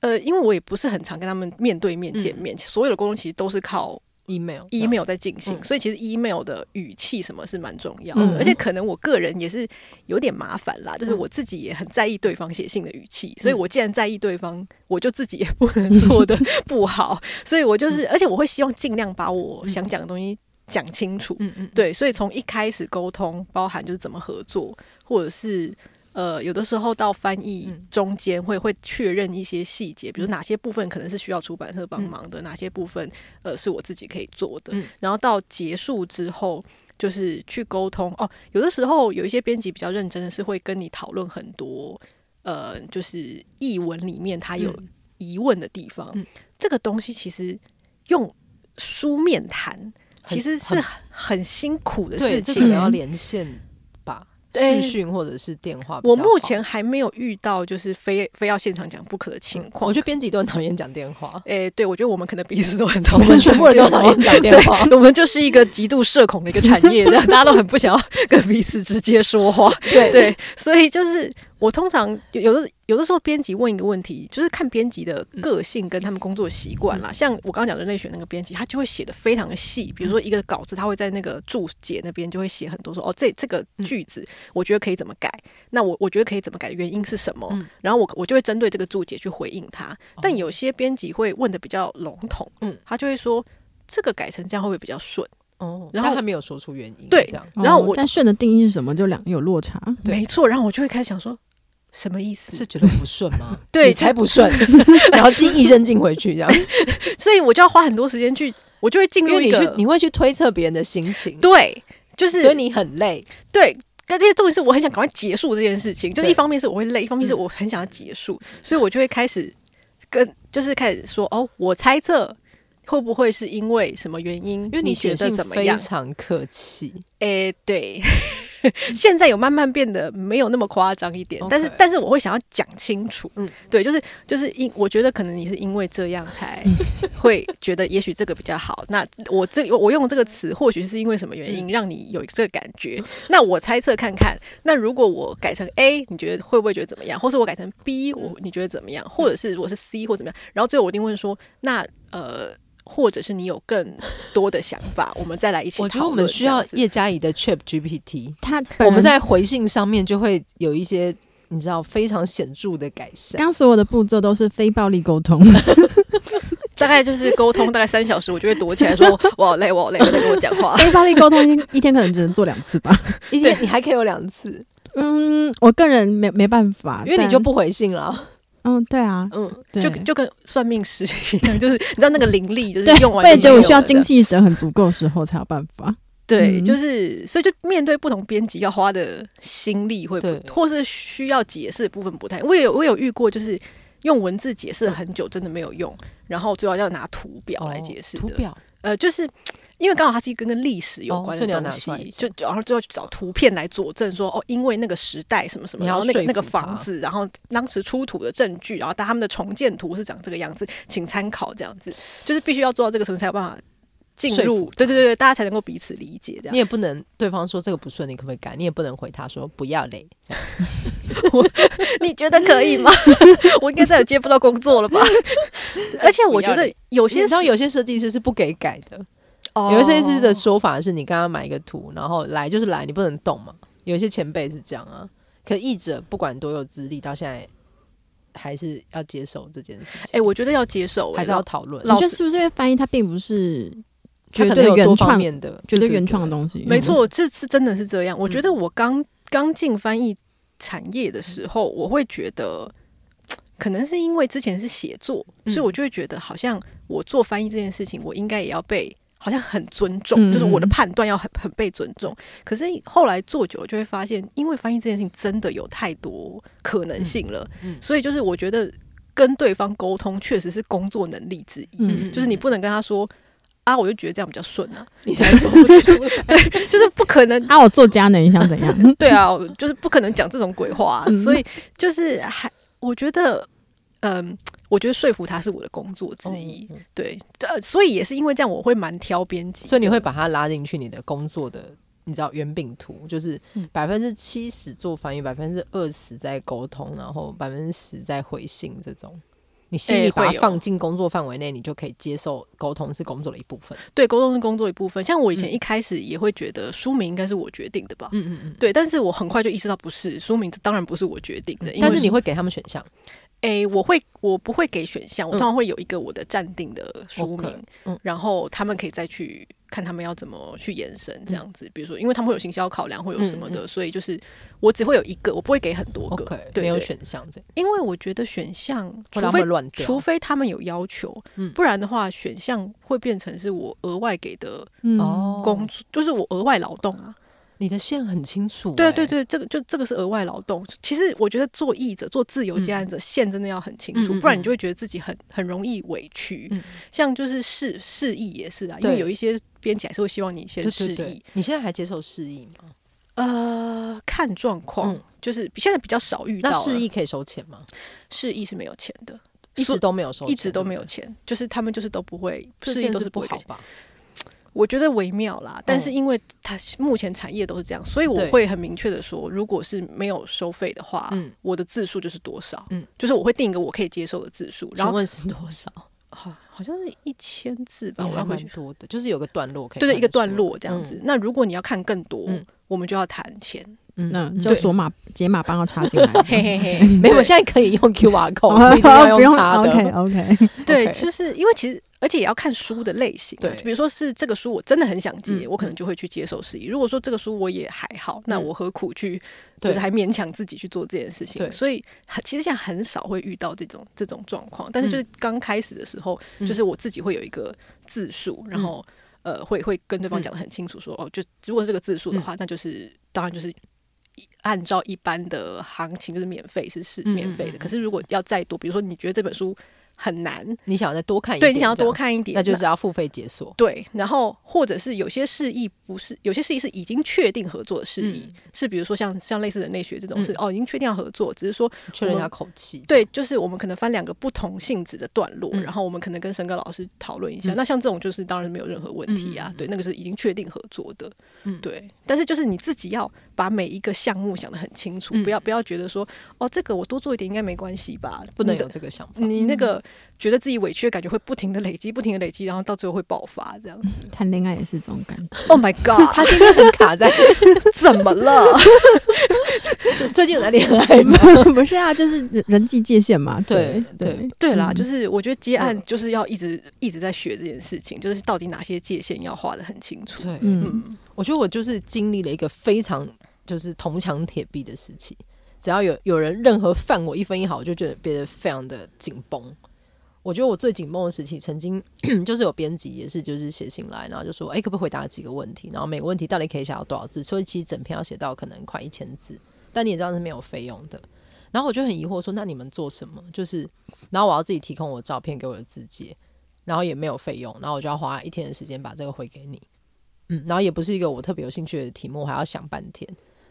呃，因为我也不是很常跟他们面对面见面，嗯、所有的沟通其实都是靠 email email 在进行，嗯、所以其实 email 的语气什么是蛮重要的，嗯、而且可能我个人也是有点麻烦啦，就是我自己也很在意对方写信的语气，嗯、所以我既然在意对方。我就自己也不能做的 不好，所以我就是，而且我会希望尽量把我想讲的东西讲清楚。嗯嗯，对，所以从一开始沟通，包含就是怎么合作，或者是呃，有的时候到翻译中间会会确认一些细节，比如哪些部分可能是需要出版社帮忙的，哪些部分呃是我自己可以做的。然后到结束之后，就是去沟通哦。有的时候有一些编辑比较认真的是会跟你讨论很多，呃，就是译文里面他有疑问的地方。这个东西其实用书面谈其实是很辛苦的事情，这个要连线。视讯或者是电话，我目前还没有遇到就是非非要现场讲不可的情况。我觉得编辑都很讨厌讲电话。诶，对，我觉得我们可能彼此都很讨 厌，我们全部人都讨厌讲电话。我们就是一个极度社恐的一个产业，这样大家都很不想要跟彼此直接说话。对对，所以就是。我通常有的有的时候，编辑问一个问题，就是看编辑的个性跟他们工作习惯啦。嗯、像我刚刚讲的人类学那个编辑，他就会写的非常的细。比如说一个稿子，他会在那个注解那边就会写很多说，说哦，这这个句子我觉得可以怎么改。那我我觉得可以怎么改的原因是什么？嗯、然后我我就会针对这个注解去回应他。但有些编辑会问的比较笼统，嗯，他就会说这个改成这样会不会比较顺？哦，然后他没有说出原因，对，这样然后我、哦、但顺的定义是什么？就两个有落差，没错。然后我就会开始想说。什么意思？是觉得不顺吗？对，才不顺，然后进一生进回去这样，所以我就要花很多时间去，我就会进入一个，你去你会去推测别人的心情，对，就是所以你很累，对。但这些重点是我很想赶快结束这件事情，就是一方面是我会累，一方面是我很想要结束，所以我就会开始跟，就是开始说，哦，我猜测会不会是因为什么原因？因为你写的怎么样？非常客气，诶，对。现在有慢慢变得没有那么夸张一点，但是但是我会想要讲清楚，嗯，对，就是就是因我觉得可能你是因为这样才 会觉得也许这个比较好，那我这我用这个词或许是因为什么原因让你有这个感觉，那我猜测看看，那如果我改成 A，你觉得会不会觉得怎么样？或是我改成 B，我你觉得怎么样？或者是我是 C 或怎么样？然后最后我一定问说，那呃。或者是你有更多的想法，我们再来一起。我觉得我们需要叶嘉怡的 Chat GPT，他我们在回信上面就会有一些你知道非常显著的改善。刚所有的步骤都是非暴力沟通，大概就是沟通大概三小时，我就会躲起来说我好累，我好累，在跟我讲话。非暴力沟通一天一天可能只能做两次吧，一天你还可以有两次。嗯，我个人没没办法，因为你就不回信了。嗯，对啊，嗯，就就跟算命师一样，就是你知道那个灵力，就是用完。我也觉得我需要精气神很足够的时候才有办法。对，就是所以就面对不同编辑要花的心力会不，或是需要解释的部分不太。我有我有遇过，就是用文字解释了很久，真的没有用，然后最后要拿图表来解释。图表，呃，就是。因为刚好它是一个跟历史有关的东西，哦、就然后就要去找图片来佐证说哦，因为那个时代什么什么，然后那个那个房子，然后当时出土的证据，然后他们的重建图是长这个样子，请参考这样子，就是必须要做到这个时候才有办法进入，对对对，大家才能够彼此理解这样。你也不能对方说这个不顺，你可不可以改？你也不能回他说不要嘞。你觉得可以吗？我应该再也接不到工作了吧？而且我觉得有些你知道有些设计师是不给改的。有一些是的说法是，你刚刚买一个图，然后来就是来，你不能动嘛。有一些前辈是这样啊，可译者不管多有资历，到现在还是要接受这件事情。哎、欸，我觉得要接受，还是要讨论。你觉得是不是因为翻译它并不是绝对原创的，绝对原创的东西？没错，这是真的是这样。我觉得我刚刚进翻译产业的时候，我会觉得，可能是因为之前是写作，所以我就会觉得，好像我做翻译这件事情，我应该也要被。好像很尊重，嗯、就是我的判断要很很被尊重。可是后来做久了，就会发现，因为翻译这件事情真的有太多可能性了，嗯嗯、所以就是我觉得跟对方沟通确实是工作能力之一。嗯、就是你不能跟他说啊，我就觉得这样比较顺啊，你才说不出来。对，就是不可能 啊，我做家呢，你想怎样？对啊，就是不可能讲这种鬼话、啊。嗯、所以就是还，我觉得，嗯。我觉得说服他是我的工作之一，嗯嗯、对，呃，所以也是因为这样，我会蛮挑编辑，所以你会把他拉进去你的工作的，你知道圆饼图，就是百分之七十做翻译，百分之二十在沟通，然后百分之十在回信，这种你心里把它放进工作范围内，你就可以接受沟通是工作的一部分。对，沟通是工作一部分。像我以前一开始也会觉得书名应该是我决定的吧，嗯嗯嗯，对，但是我很快就意识到不是书名，当然不是我决定的，但是你会给他们选项。诶，我会我不会给选项，我通常会有一个我的暂定的书名，嗯 okay, 嗯、然后他们可以再去看他们要怎么去延伸这样子。嗯、比如说，因为他们会有行销考量，会有什么的，嗯嗯、所以就是我只会有一个，我不会给很多个，okay, 对，没有选项这样。因为我觉得选项，除非除非他们有要求，嗯、不然的话，选项会变成是我额外给的工作，嗯、就是我额外劳动啊。你的线很清楚、欸，对对对，这个就这个是额外劳动。其实我觉得做译者、做自由接案者，嗯、线真的要很清楚，嗯、不然你就会觉得自己很很容易委屈。嗯、像就是试试译也是啊，因为有一些编辑还是会希望你先试译。你现在还接受试译吗？呃，看状况，嗯、就是现在比较少遇到。那试译可以收钱吗？试译是没有钱的，一直都没有收，一直都没有钱，就是他们就是都不会，试译都是不好吧。我觉得微妙啦，但是因为它目前产业都是这样，所以我会很明确的说，如果是没有收费的话，我的字数就是多少，嗯，就是我会定一个我可以接受的字数。然后请问是多少？好，好像是一千字吧，我还蛮多的，就是有个段落可以，对对，一个段落这样子。那如果你要看更多，我们就要谈钱，嗯，就索码解码帮要插进来，嘿 嘿嘿，没有，现在可以用 QR code，不用插的，OK OK，对，就是因为其实。而且也要看书的类型，对，比如说是这个书我真的很想接，我可能就会去接受试译。如果说这个书我也还好，那我何苦去，就是还勉强自己去做这件事情？所以其实现在很少会遇到这种这种状况。但是就是刚开始的时候，就是我自己会有一个字数，然后呃会会跟对方讲的很清楚，说哦，就如果是这个字数的话，那就是当然就是按照一般的行情就是免费是是免费的。可是如果要再多，比如说你觉得这本书。很难，你想要再多看一点，对，你想要多看一点，那就是要付费解锁。对，然后或者是有些示意不是，有些示意是已经确定合作的试译，是比如说像像类似人类学这种是哦，已经确定要合作，只是说确认一下口气。对，就是我们可能翻两个不同性质的段落，然后我们可能跟神哥老师讨论一下。那像这种就是当然没有任何问题啊，对，那个是已经确定合作的。嗯，对。但是就是你自己要把每一个项目想得很清楚，不要不要觉得说哦，这个我多做一点应该没关系吧？不能有这个想法。你那个。觉得自己委屈的感觉会不停的累积，不停的累积，然后到最后会爆发这样子。谈恋爱也是这种感觉。Oh my god！他今天很卡在，怎么了？最近有在恋爱吗？不是啊，就是人际界限嘛。对对对啦，就是我觉得接案就是要一直一直在学这件事情，就是到底哪些界限要画的很清楚。对，嗯，我觉得我就是经历了一个非常就是铜墙铁壁的时期，只要有有人任何犯我一分一毫，我就觉得变得非常的紧绷。我觉得我最紧绷的时期，曾经 就是有编辑也是，就是写信来，然后就说：“哎、可不可以回答几个问题？然后每个问题到底可以写到多少字？所以其实整篇要写到可能快一千字，但你也知道是没有费用的。然后我就很疑惑说：那你们做什么？就是，然后我要自己提供我的照片给我的字节，然后也没有费用，然后我就要花一天的时间把这个回给你。嗯，然后也不是一个我特别有兴趣的题目，还要想半天。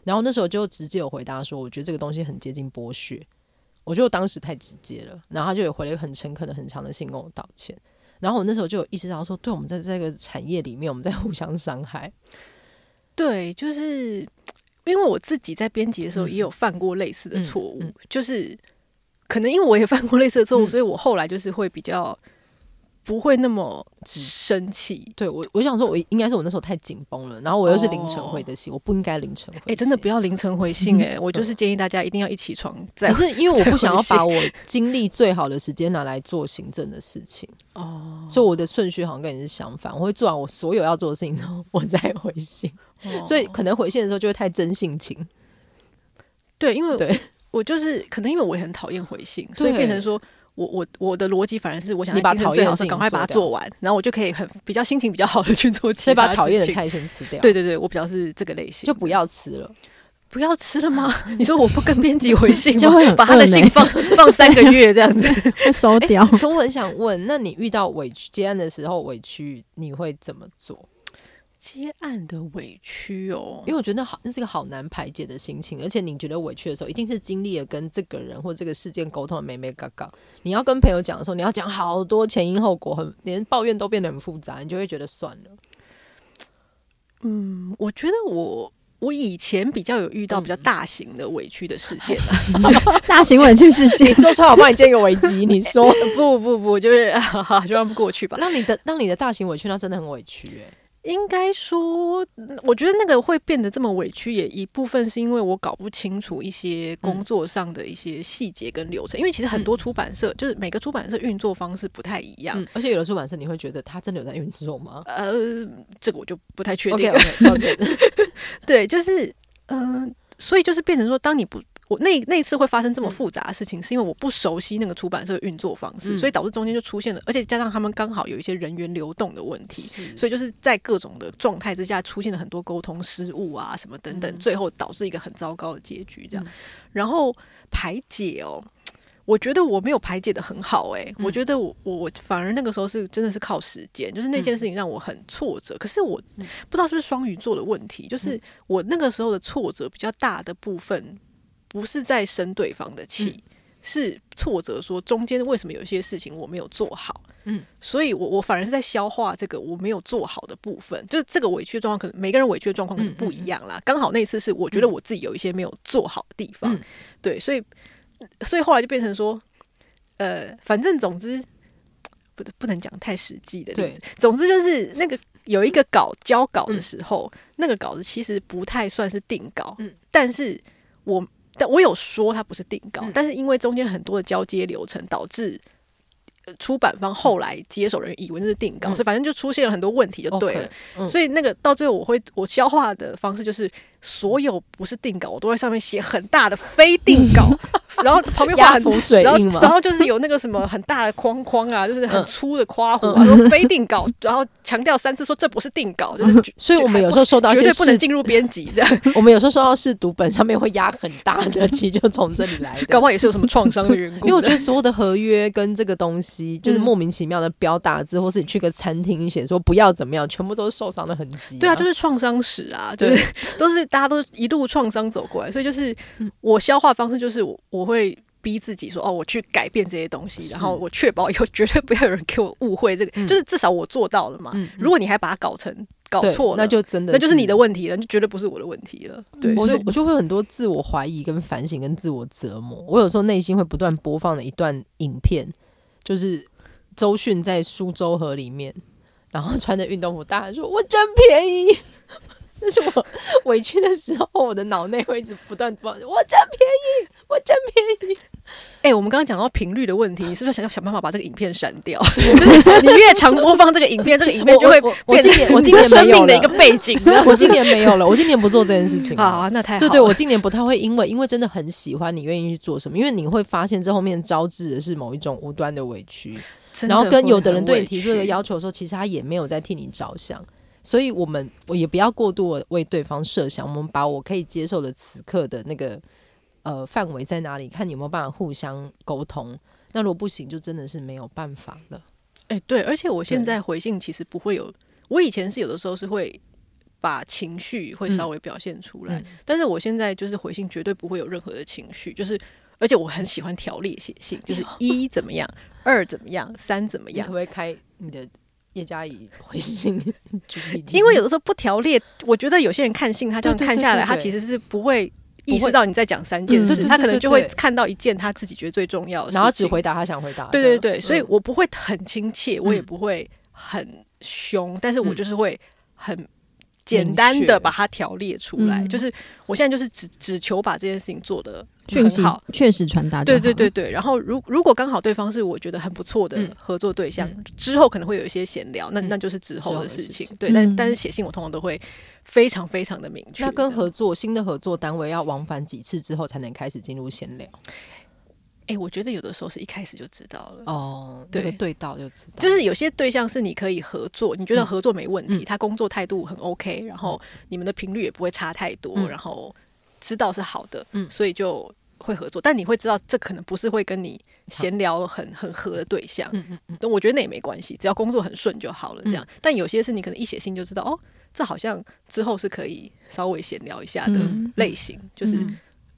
然后那时候就直接有回答说：我觉得这个东西很接近剥削。”我觉得我当时太直接了，然后他就有回了一个很诚恳的、很长的信跟我道歉。然后我那时候就有意识到说，对，我们在这个产业里面，我们在互相伤害。对，就是因为我自己在编辑的时候也有犯过类似的错误，嗯嗯嗯、就是可能因为我也犯过类似的错误，嗯、所以我后来就是会比较。不会那么生气，对我，我想说，我应该是我那时候太紧绷了，然后我又是凌晨回的信，我不应该凌晨回。哎，真的不要凌晨回信 哎，我就是建议大家一定要一起床。可是因为我不想要把我精力最好的时间拿来做行政的事情哦，所以我的顺序好像跟你是相反，我会做完我所有要做的事情之后，我再回信，所以可能回信的时候就会太真性情。对，因为对我就是可能因为我也很讨厌回信，所以变成说。我我我的逻辑反而是我想你把讨厌的事赶快把它做完，然后我就可以很比较心情比较好的去做其他。所以把讨厌的菜先吃掉。对对对，我比较是这个类型，就不要吃了，不要吃了吗？你说我不跟编辑回信，就会把他的信放放三个月这样子，会收掉。可我很想问，那你遇到委屈接案的时候委屈，你会怎么做？接案的委屈哦，因为我觉得那好，那是一个好难排解的心情。而且你觉得委屈的时候，一定是经历了跟这个人或这个事件沟通的眉眉角角。你要跟朋友讲的时候，你要讲好多前因后果，很连抱怨都变得很复杂，你就会觉得算了。嗯，我觉得我我以前比较有遇到比较大型的委屈的事件，大型委屈事件，你说出来我帮你建一个危机。你说 不不不，就是就让它过去吧。让你的那你的大型委屈，那真的很委屈哎、欸。应该说，我觉得那个会变得这么委屈，也一部分是因为我搞不清楚一些工作上的一些细节跟流程。嗯、因为其实很多出版社，嗯、就是每个出版社运作方式不太一样，嗯、而且有的出版社你会觉得他真的有在运作吗？呃，这个我就不太确定。抱歉，对，就是嗯、呃，所以就是变成说，当你不。我那那次会发生这么复杂的事情，是因为我不熟悉那个出版社的运作方式，所以导致中间就出现了，而且加上他们刚好有一些人员流动的问题，所以就是在各种的状态之下出现了很多沟通失误啊什么等等，最后导致一个很糟糕的结局。这样，然后排解哦，我觉得我没有排解的很好诶，我觉得我我反而那个时候是真的是靠时间，就是那件事情让我很挫折。可是我不知道是不是双鱼座的问题，就是我那个时候的挫折比较大的部分。不是在生对方的气，嗯、是挫折。说中间为什么有些事情我没有做好，嗯，所以我我反而是在消化这个我没有做好的部分。就是这个委屈的状况，可能每个人委屈的状况可能不一样啦。刚、嗯嗯嗯、好那次是我觉得我自己有一些没有做好的地方，嗯、对，所以所以后来就变成说，呃，反正总之不不能讲太实际的例子，对，总之就是那个有一个稿交稿的时候，嗯、那个稿子其实不太算是定稿，嗯，但是我。但我有说它不是定稿，嗯、但是因为中间很多的交接流程，导致出版方后来接手人员以为那是定稿，嗯、所以反正就出现了很多问题，就对了。Okay, 嗯、所以那个到最后，我会我消化的方式就是，所有不是定稿，我都在上面写很大的非定稿。然后旁边画很多水印嘛，然后就是有那个什么很大的框框啊，就是很粗的夸弧啊，说非定稿，然后强调三次说这不是定稿，就是。所以我们有时候收到一些不能进入编辑这样。我们有时候收到试读本上面会压很大的，其实就从这里来的。搞不好也是有什么创伤的缘故。因为我觉得所有的合约跟这个东西，就是莫名其妙的标大字，或是你去个餐厅写说不要怎么样，全部都是受伤的痕迹。对啊，就是创伤史啊，就是都是大家都一路创伤走过来，所以就是我消化方式就是我我。会逼自己说哦，我去改变这些东西，然后我确保以后绝对不要有人给我误会。这个、嗯、就是至少我做到了嘛。嗯、如果你还把它搞成搞错了，那就真的那就是你的问题了，就绝对不是我的问题了。对，我就我就会很多自我怀疑、跟反省、跟自我折磨。我有时候内心会不断播放的一段影片，就是周迅在苏州河里面，然后穿着运动服，大喊说：“我真便宜。”那是我委屈的时候，我的脑内会一直不断播，我占便宜，我占便宜。哎、欸，我们刚刚讲到频率的问题，你是不是想要想办法把这个影片删掉？就 是你越常播放这个影片，这个影片就会变成我今年我今年生命的一个背景。我今年没有了，我今年不做这件事情啊，那太好。对对，我今年不太会，因为因为真的很喜欢，你愿意去做什么？因为你会发现这后面招致的是某一种无端的委屈，然后跟有的人对你提出的要求的时候，其实他也没有在替你着想。所以，我们我也不要过度为对方设想，我们把我可以接受的此刻的那个呃范围在哪里，看你有没有办法互相沟通。那如果不行，就真的是没有办法了。哎、欸，对，而且我现在回信其实不会有，我以前是有的时候是会把情绪会稍微表现出来，但是我现在就是回信绝对不会有任何的情绪，就是而且我很喜欢条列写信，就是 一怎么样，二怎么样，三怎么样，你可不可以开你的？叶嘉怡回信，因为有的时候不条列，我觉得有些人看信，他这样看下来，他其实是不会意识到你在讲三件事，他可能就会看到一件他自己觉得最重要的，然后只回答他想回答。对对对，所以我不会很亲切，我也不会很凶，但是我就是会很。简单的把它条列出来，嗯、就是我现在就是只只求把这件事情做得很好，确实传达。对对对对，然后如如果刚好对方是我觉得很不错的合作对象，嗯、之后可能会有一些闲聊，那那就是之后的事情。对，但但是写信我通常都会非常非常的明确。那跟合作新的合作单位要往返几次之后才能开始进入闲聊？哎、欸，我觉得有的时候是一开始就知道了哦，对，对，对到就知道，就是有些对象是你可以合作，你觉得合作没问题，嗯、他工作态度很 OK，然后你们的频率也不会差太多，嗯、然后知道是好的，嗯，所以就会合作。但你会知道，这可能不是会跟你闲聊很很合的对象，嗯嗯嗯。我觉得那也没关系，只要工作很顺就好了。这样，嗯、但有些是你可能一写信就知道，哦，这好像之后是可以稍微闲聊一下的类型，嗯、就是。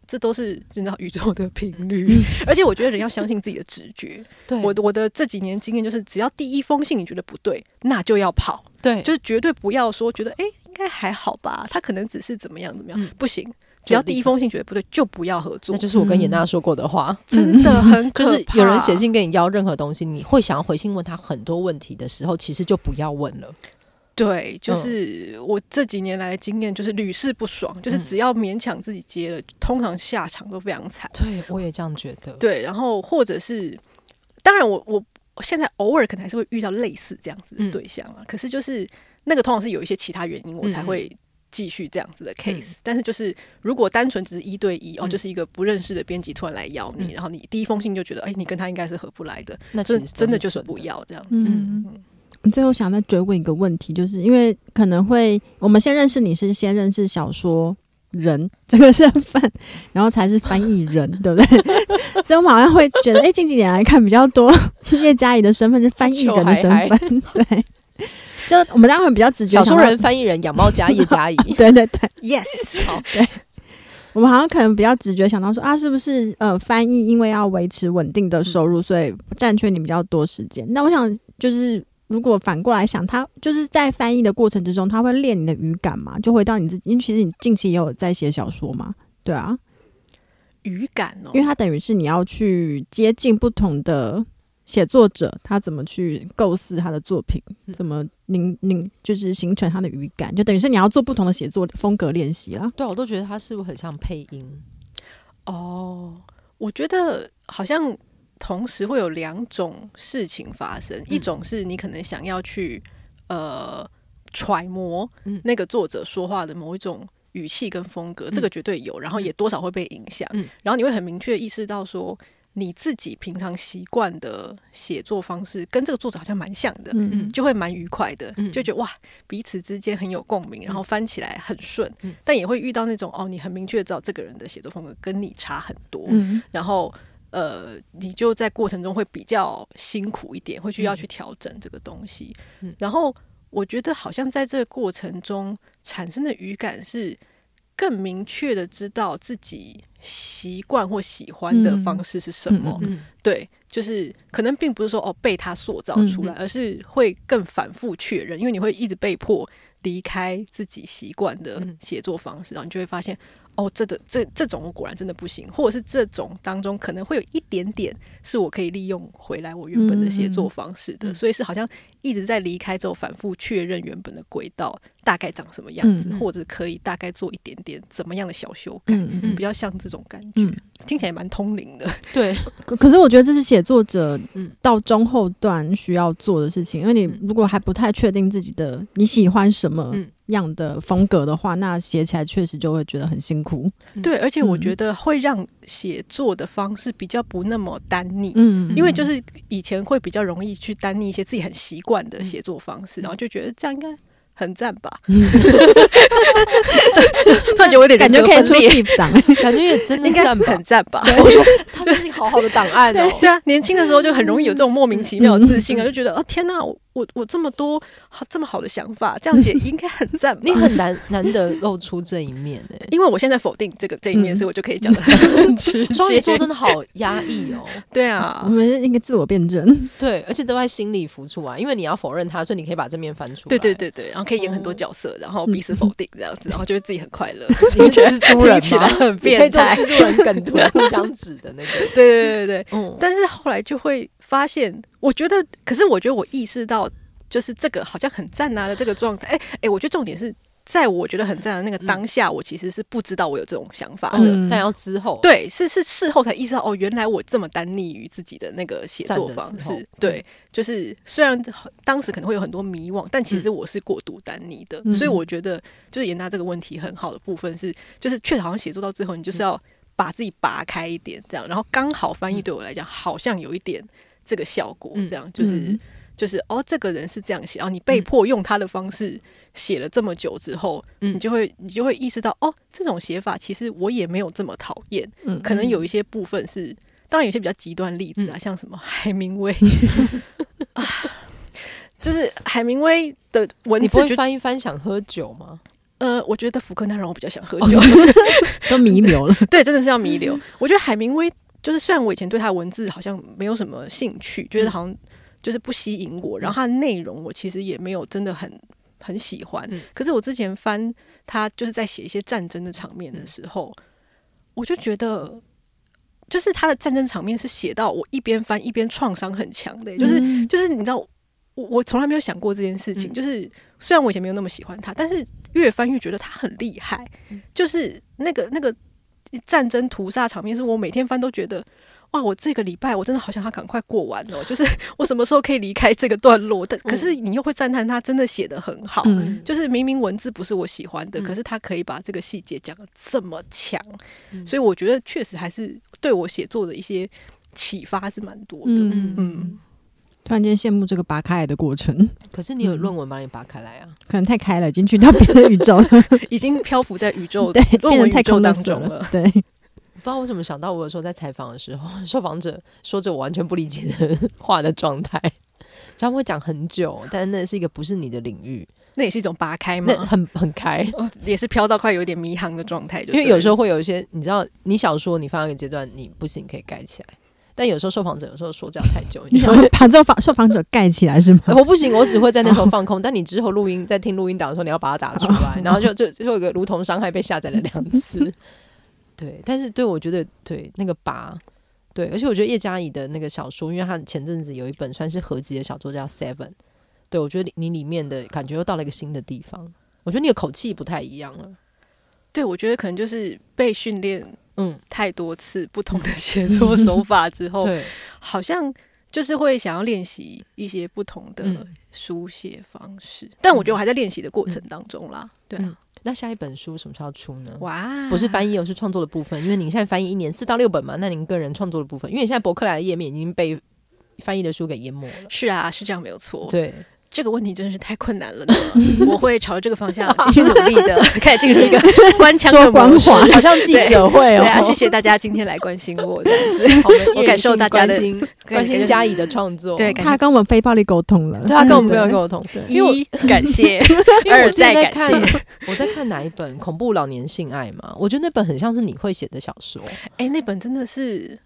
嗯这都是你知道宇宙的频率，而且我觉得人要相信自己的直觉。对，我我的这几年经验就是，只要第一封信你觉得不对，那就要跑。对，就是绝对不要说觉得哎应该还好吧，他可能只是怎么样怎么样，嗯、不行。只要第一封信觉得不对，就不要合作。那就是我跟严娜说过的话，嗯、真的很可怕。就是有人写信跟你要任何东西，你会想要回信问他很多问题的时候，其实就不要问了。对，就是我这几年来的经验，就是屡试不爽，就是只要勉强自己接了，通常下场都非常惨。对，我也这样觉得。对，然后或者是，当然我我现在偶尔可能还是会遇到类似这样子的对象啊，可是就是那个通常是有一些其他原因，我才会。继续这样子的 case，、嗯、但是就是如果单纯只是一对一、嗯、哦，就是一个不认识的编辑突然来邀你、嗯，然后你第一封信就觉得，哎、欸，你跟他应该是合不来的，那其实真的就是不要这样子。嗯，嗯最后想再追问一个问题，就是因为可能会我们先认识你是先认识小说人 这个身份，然后才是翻译人，对不对？所以我们好像会觉得，哎、欸，近几年来看比较多叶嘉仪的身份是翻译人的身份，对。就我们当然会比较直接，小说人、翻译人、养猫家、叶嘉仪，对对对，yes，好，对，我们好像可能比较直觉想到说啊，是不是呃，翻译因为要维持稳定的收入，所以占据你比较多时间。那我想就是，如果反过来想，他就是在翻译的过程之中，他会练你的语感嘛？就回到你自己，因为其实你近期也有在写小说嘛，对啊，语感哦，因为它等于是你要去接近不同的。写作者他怎么去构思他的作品，怎么凝凝就是形成他的语感，就等于是你要做不同的写作风格练习啦。对，我都觉得他是不是很像配音？哦，我觉得好像同时会有两种事情发生，嗯、一种是你可能想要去呃揣摩那个作者说话的某一种语气跟风格，嗯、这个绝对有，然后也多少会被影响、嗯，然后你会很明确意识到说。你自己平常习惯的写作方式跟这个作者好像蛮像的，嗯。嗯，就会蛮愉快的，嗯，就觉得哇，彼此之间很有共鸣，然后翻起来很顺，嗯，但也会遇到那种哦，你很明确知道这个人的写作风格跟你差很多，嗯，然后呃，你就在过程中会比较辛苦一点，会需要去调整这个东西，嗯，然后我觉得好像在这个过程中产生的语感是更明确的知道自己。习惯或喜欢的方式是什么？对，就是可能并不是说哦被他塑造出来，而是会更反复确认，因为你会一直被迫离开自己习惯的写作方式，然后你就会发现。哦，这的这这种我果然真的不行，或者是这种当中可能会有一点点是我可以利用回来我原本的写作方式的，嗯、所以是好像一直在离开之后反复确认原本的轨道大概长什么样子，嗯、或者可以大概做一点点怎么样的小修改，嗯嗯、比较像这种感觉，嗯、听起来蛮通灵的。对，可可是我觉得这是写作者到中后段需要做的事情，因为你如果还不太确定自己的你喜欢什么。嗯样的风格的话，那写起来确实就会觉得很辛苦。对，而且我觉得会让写作的方式比较不那么单腻。嗯，因为就是以前会比较容易去单腻一些自己很习惯的写作方式，然后就觉得这样应该很赞吧。突然觉得我有点感觉可以出 P 档，感觉也真的应该很赞吧。我觉得它是一个好好的档案哦。对啊，年轻的时候就很容易有这种莫名其妙的自信啊，就觉得哦天哪！我我这么多好这么好的想法，这样写应该很赞。你很难难得露出这一面诶、欸，因为我现在否定这个这一面，嗯、所以我就可以讲的很 直接。双鱼座真的好压抑哦。对啊，我们应该自我辩证。对，而且都在心里浮出来，因为你要否认他，所以你可以把这面翻出来。对对对对，然后可以演很多角色，然后彼此否定这样子，然后觉得自己很快乐。你觉得蜘蛛人起来很变态，蜘蛛人梗图互相指的那个。对对对对，嗯。但是后来就会发现，我觉得，可是我觉得我意识到。就是这个好像很赞啊的这个状态，哎、欸、哎、欸，我觉得重点是在我觉得很赞的那个当下、嗯，我其实是不知道我有这种想法的，嗯、但要之后，对，是是事后才意识到，哦，原来我这么单逆于自己的那个写作方式，对，就是虽然当时可能会有很多迷惘，但其实我是过度单逆的、嗯，所以我觉得就是严娜这个问题很好的部分是，就是确实好像写作到最后，你就是要把自己拔开一点，这样，然后刚好翻译对我来讲好像有一点这个效果，这样就是。嗯就是哦，这个人是这样写，然后你被迫用他的方式写了这么久之后，嗯、你就会你就会意识到，哦，这种写法其实我也没有这么讨厌。嗯，可能有一些部分是，当然有些比较极端例子啊，嗯、像什么海明威 啊，就是海明威的文字，你不会翻一翻想喝酒吗？呃，我觉得福克纳让我比较想喝酒，都弥留 了。对，真的是要弥留。我觉得海明威就是，虽然我以前对他的文字好像没有什么兴趣，觉得好像。就是不吸引我，然后他的内容我其实也没有真的很很喜欢。嗯。可是我之前翻他就是在写一些战争的场面的时候，嗯，我就觉得，就是他的战争场面是写到我一边翻一边创伤很强的，就是就是你知道，我我从来没有想过这件事情。嗯、就是虽然我以前没有那么喜欢他，但是越翻越觉得他很厉害。嗯、就是那个那个战争屠杀场面，是我每天翻都觉得。哇！我这个礼拜我真的好想他赶快过完哦，就是 我什么时候可以离开这个段落？但可是你又会赞叹他真的写的很好，嗯、就是明明文字不是我喜欢的，嗯、可是他可以把这个细节讲的这么强，嗯、所以我觉得确实还是对我写作的一些启发是蛮多的。嗯嗯，嗯突然间羡慕这个拔开来的过程。可是你有论文把你拔开来啊？可能太开了，已经去到别的宇宙了，已经漂浮在宇宙对，论文宇宙当中了。对。不知道为什么想到我有时候在采访的时候，受访者说着我完全不理解的话的状态，他们会讲很久，但那是一个不是你的领域，那也是一种拔开吗？很很开，哦，也是飘到快有点迷航的状态。因为有时候会有一些，你知道，你小说你放到一个阶段，你不行可以盖起来，但有时候受访者有时候说这样太久，你想 把这访受访者盖起来是吗？我不行，我只会在那时候放空，但你之后录音在听录音档的时候，你要把它打出来，然后就就就有一个如同伤害被下载了两次。对，但是对我觉得对那个拔，对，而且我觉得叶嘉怡的那个小说，因为他前阵子有一本算是合集的小说叫《Seven》，对我觉得你里面的感觉又到了一个新的地方，我觉得你的口气不太一样了。对，我觉得可能就是被训练嗯太多次不同的写作手法之后，对，好像就是会想要练习一些不同的书写方式，嗯、但我觉得我还在练习的过程当中啦。嗯、对、啊。嗯那下一本书什么时候出呢？哇，不是翻译，而是创作的部分。因为您现在翻译一年四到六本嘛，那您个人创作的部分，因为你现在博客来的页面已经被翻译的书给淹没了。是啊，是这样没有错。对。这个问题真的是太困难了呢，我会朝这个方向继续努力的，开始进入一个官腔的模式，好像记者会哦。对啊，谢谢大家今天来关心我，这样子，我感受大家的关心嘉怡的创作。对，他跟我们非暴力沟通了，对，他跟我们非暴力沟通。一感谢，因为我再在看，我在看哪一本恐怖老年性爱嘛？我觉得那本很像是你会写的小说。哎，那本真的是。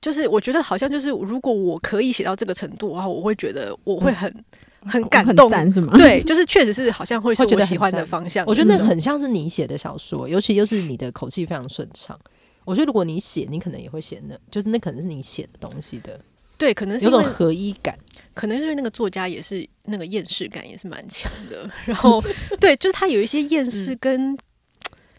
就是我觉得好像就是，如果我可以写到这个程度的话，我会觉得我会很、嗯、很感动，是吗？对，就是确实是好像会是 我喜欢的方向。我觉得那很像是你写的小说，尤其又是你的口气非常顺畅。我觉得如果你写，你可能也会写那，就是那可能是你写的东西的。对，可能是有种合一感，可能是因为那个作家也是那个厌世感也是蛮强的。然后对，就是他有一些厌世跟。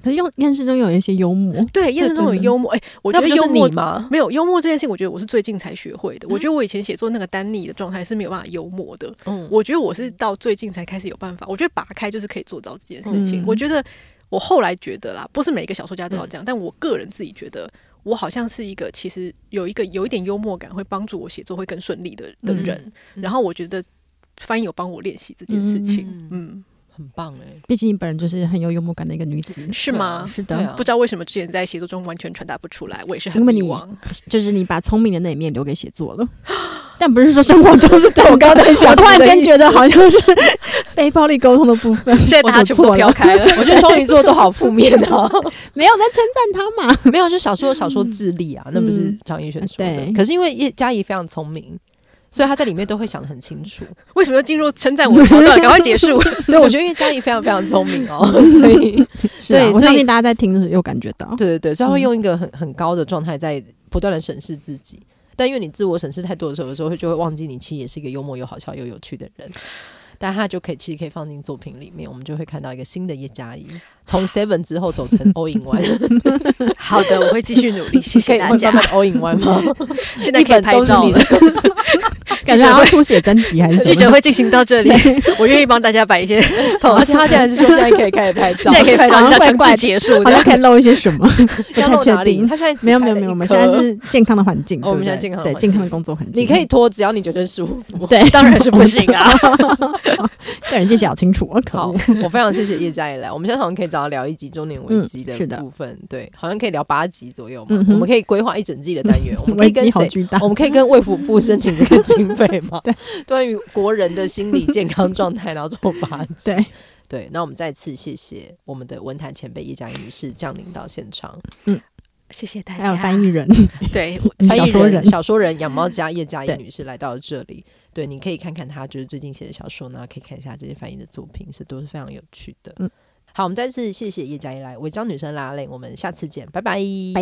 嗯可是用厌世中有一些幽默，对，厌世中有幽默。哎、欸，我觉得幽默吗？没有幽默这件事情，我觉得我是最近才学会的。嗯、我觉得我以前写作那个单逆的状态是没有办法幽默的。嗯，我觉得我是到最近才开始有办法。我觉得拔开就是可以做到这件事情。嗯、我觉得我后来觉得啦，不是每一个小说家都要这样，嗯、但我个人自己觉得，我好像是一个其实有一个有一点幽默感，会帮助我写作会更顺利的的人。嗯嗯、然后我觉得翻译有帮我练习这件事情。嗯。嗯很棒哎，毕竟你本人就是很有幽默感的一个女子，是吗？是的，不知道为什么之前在写作中完全传达不出来，我也是很迷惘。就是你把聪明的那一面留给写作了，但不是说生活中是。我刚才想，我突然间觉得好像是非暴力沟通的部分，现在大家全部飘开了。我觉得双鱼座都好负面哦，没有在称赞他嘛？没有，就小说小说智力啊，那不是张亦绚说的。可是因为叶嘉怡非常聪明。所以他在里面都会想得很清楚，为什么要进入称赞我的桥段？赶快结束！对，我觉得因为嘉怡非常非常聪明哦，所以对，我相信大家在听的时候有感觉到，对对对，所以他会用一个很很高的状态在不断的审视自己，但因为你自我审视太多的时候，有时候就会忘记你其实也是一个幽默又好笑又有趣的人。但他就可以，其实可以放进作品里面，我们就会看到一个新的叶嘉怡，从 Seven 之后走成 All in One。好的，我会继续努力，谢谢大家。慢慢 All in One 吗？现在可以拍照了，感觉要出写真集还是？记者会进行到这里，我愿意帮大家摆一些。而且他现在是说现在可以开始拍照，现在可以拍照，要强制结束，好像可以露一些什么？要露哪里？他现在没有没有没有，我们现在是健康的环境，我们现在健康对健康的工作环境，你可以脱，只要你觉得舒服。对，当然是不行啊。个人界限好清楚，好，我非常谢谢叶嘉怡来。我们现在好像可以找他聊一集中年危机的部分，对，好像可以聊八集左右嘛。我们可以规划一整季的单元，我们可以跟谁？我们可以跟卫福部申请这个经 费吗？对，关于国人的心理健康状态，然后做八集。对对，那我们再次谢谢我们的文坛前辈叶嘉怡女士降临到现场。嗯，谢谢大家。还有翻译人，对，翻译人、小说人养猫家叶嘉怡女士来到了这里。对，你可以看看她就是最近写的小说呢，可以看一下这些翻译的作品，是都是非常有趣的。嗯，好，我们再次谢谢叶嘉怡来，违章女生 LalaLand，我们下次见，拜拜，拜。